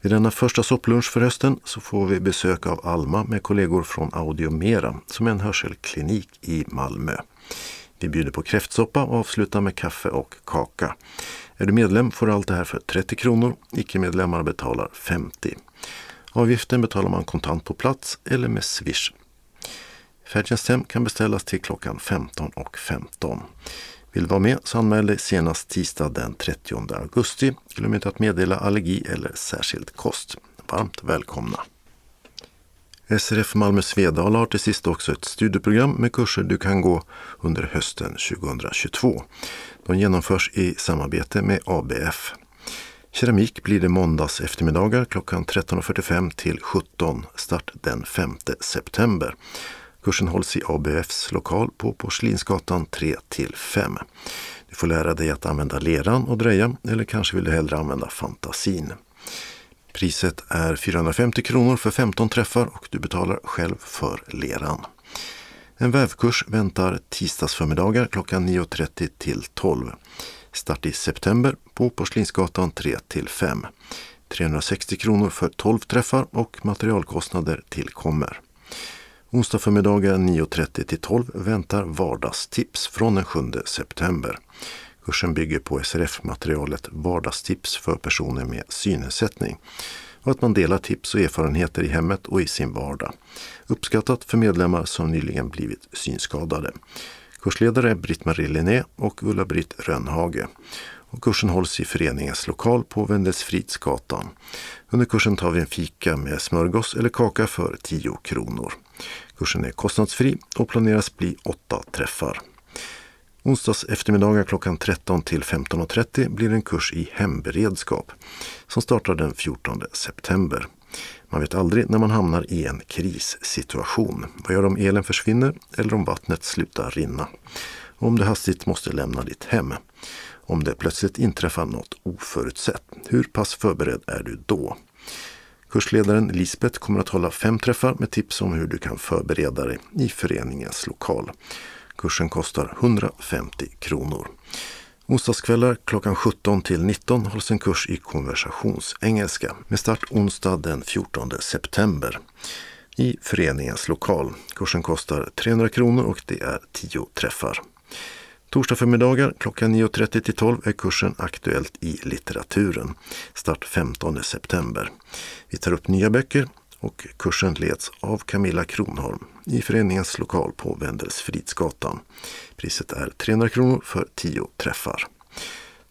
Vid denna första sopplunch för hösten så får vi besök av Alma med kollegor från Audiomera som är en hörselklinik i Malmö. Vi bjuder på kräftsoppa och avslutar med kaffe och kaka. Är du medlem får du allt det här för 30 kronor. Icke-medlemmar betalar 50. Avgiften betalar man kontant på plats eller med Swish. Färdtjänsthem kan beställas till klockan 15.15. 15. Vill du vara med så anmäl dig senast tisdag den 30 augusti. Glöm inte att meddela allergi eller särskild kost. Varmt välkomna! SRF Malmö Svedala har till sist också ett studieprogram med kurser du kan gå under hösten 2022. De genomförs i samarbete med ABF. Keramik blir det måndags eftermiddagar klockan 13.45 till 17, start den 5 september. Kursen hålls i ABFs lokal på Porslinsgatan 3 till 5. Du får lära dig att använda leran och dreja eller kanske vill du hellre använda fantasin. Priset är 450 kronor för 15 träffar och du betalar själv för leran. En vävkurs väntar tisdagsförmiddagar klockan 9.30 till 12. Start i september på Porslinsgatan 3 till 5. 360 kronor för 12 träffar och materialkostnader tillkommer. Onsdag förmiddagar 9.30 till 12 väntar vardagstips från den 7 september. Kursen bygger på SRF-materialet Vardagstips för personer med synnedsättning och att man delar tips och erfarenheter i hemmet och i sin vardag. Uppskattat för medlemmar som nyligen blivit synskadade. Kursledare är Britt-Marie Linné och Ulla-Britt Rönnhage. Och kursen hålls i föreningens lokal på Vendelsfridsgatan. Under kursen tar vi en fika med smörgås eller kaka för 10 kronor. Kursen är kostnadsfri och planeras bli åtta träffar. Onsdags eftermiddagar klockan 13 till 15.30 blir en kurs i hemberedskap som startar den 14 september. Man vet aldrig när man hamnar i en krissituation. Vad gör om elen försvinner eller om vattnet slutar rinna? Om du hastigt måste lämna ditt hem? Om det plötsligt inträffar något oförutsett, hur pass förberedd är du då? Kursledaren Lisbeth kommer att hålla fem träffar med tips om hur du kan förbereda dig i föreningens lokal. Kursen kostar 150 kronor. Onsdagskvällar klockan 17 till 19 hålls en kurs i konversationsengelska med start onsdag den 14 september i föreningens lokal. Kursen kostar 300 kronor och det är 10 träffar. Torsdag förmiddagar klockan 9.30 till 12 är kursen Aktuellt i litteraturen. Start 15 september. Vi tar upp nya böcker och kursen leds av Camilla Kronholm i föreningens lokal på Wendelsfridsgatan. Priset är 300 kronor för 10 träffar.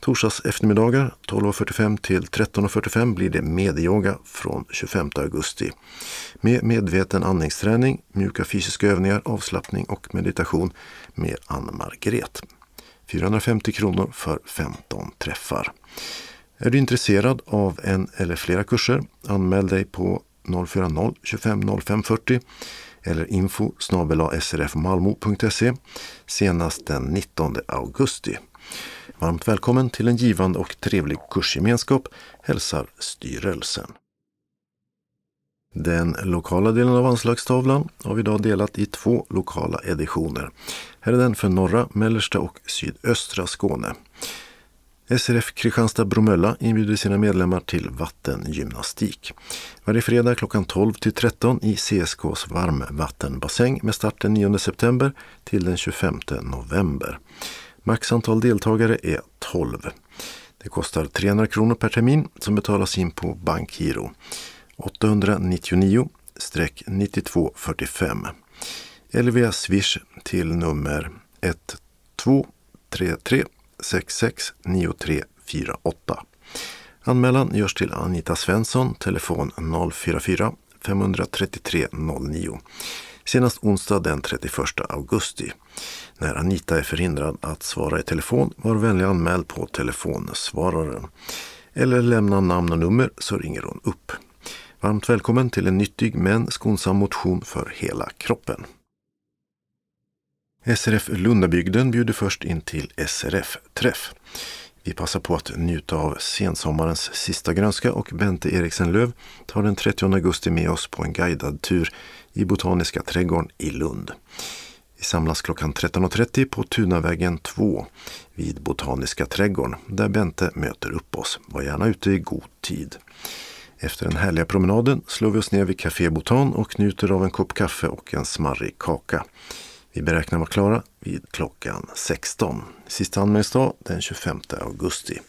Torsdags eftermiddagar 12.45 till 13.45 blir det medyoga från 25 augusti. Med medveten andningsträning, mjuka fysiska övningar, avslappning och meditation med Ann-Margret. 450 kronor för 15 träffar. Är du intresserad av en eller flera kurser? Anmäl dig på 040 25 05 40 eller info srfmalmo.se senast den 19 augusti. Varmt välkommen till en givande och trevlig kursgemenskap hälsar styrelsen. Den lokala delen av anslagstavlan har vi idag delat i två lokala editioner. Här är den för norra, mellersta och sydöstra Skåne. SRF Kristianstad-Bromölla inbjuder sina medlemmar till vattengymnastik. Varje fredag klockan 12 till 13 i CSKs varmvattenbassäng med start den 9 september till den 25 november. Maxantal deltagare är 12. Det kostar 300 kronor per termin som betalas in på bankgiro 899-9245 eller via swish till nummer 1233 66 9348. Anmälan görs till Anita Svensson, telefon 044 533 09. Senast onsdag den 31 augusti. När Anita är förhindrad att svara i telefon, var vänlig anmäl på telefonsvararen. Eller lämna namn och nummer så ringer hon upp. Varmt välkommen till en nyttig men skonsam motion för hela kroppen. SRF Lundabygden bjuder först in till SRF-träff. Vi passar på att njuta av sensommarens sista grönska och Bente Eriksen Löv tar den 30 augusti med oss på en guidad tur i Botaniska trädgården i Lund. Vi samlas klockan 13.30 på Tunavägen 2 vid Botaniska trädgården där Bente möter upp oss. Var gärna ute i god tid. Efter den härliga promenaden slår vi oss ner vid Café Botan och njuter av en kopp kaffe och en smarrig kaka. Vi beräknar vara klara vid klockan 16. Sista anmälningsdag den 25 augusti.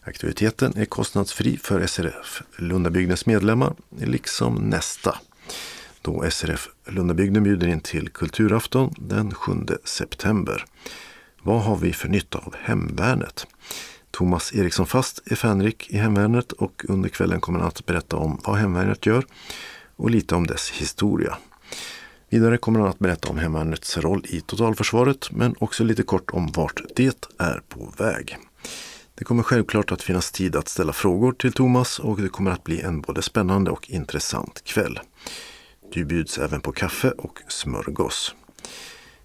Aktiviteten är kostnadsfri för SRF Lundabygdens medlemmar, liksom nästa. Då SRF Lundabygden bjuder in till kulturafton den 7 september. Vad har vi för nytta av hemvärnet? Thomas Eriksson Fast är fänrik i hemvärnet och under kvällen kommer han att berätta om vad hemvärnet gör och lite om dess historia. Vidare kommer han att berätta om hemvärnets roll i totalförsvaret men också lite kort om vart det är på väg. Det kommer självklart att finnas tid att ställa frågor till Thomas och det kommer att bli en både spännande och intressant kväll. Du bjuds även på kaffe och smörgås.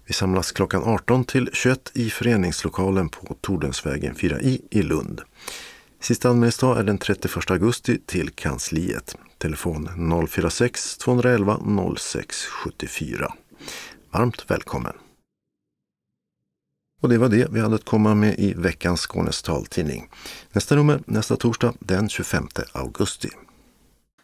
Vi samlas klockan 18 till 21 i föreningslokalen på Tordensvägen 4i i Lund. Sista anmälningsdag är den 31 augusti till kansliet. Telefon 046 211 0674. Varmt välkommen! Och det var det vi hade att komma med i veckans Skånes taltidning. Nästa nummer nästa torsdag den 25 augusti.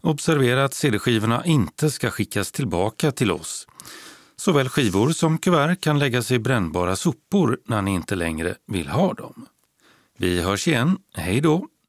Observera att CD-skivorna inte ska skickas tillbaka till oss. Såväl skivor som kuvert kan läggas i brännbara sopor när ni inte längre vill ha dem. Vi hörs igen. Hej då!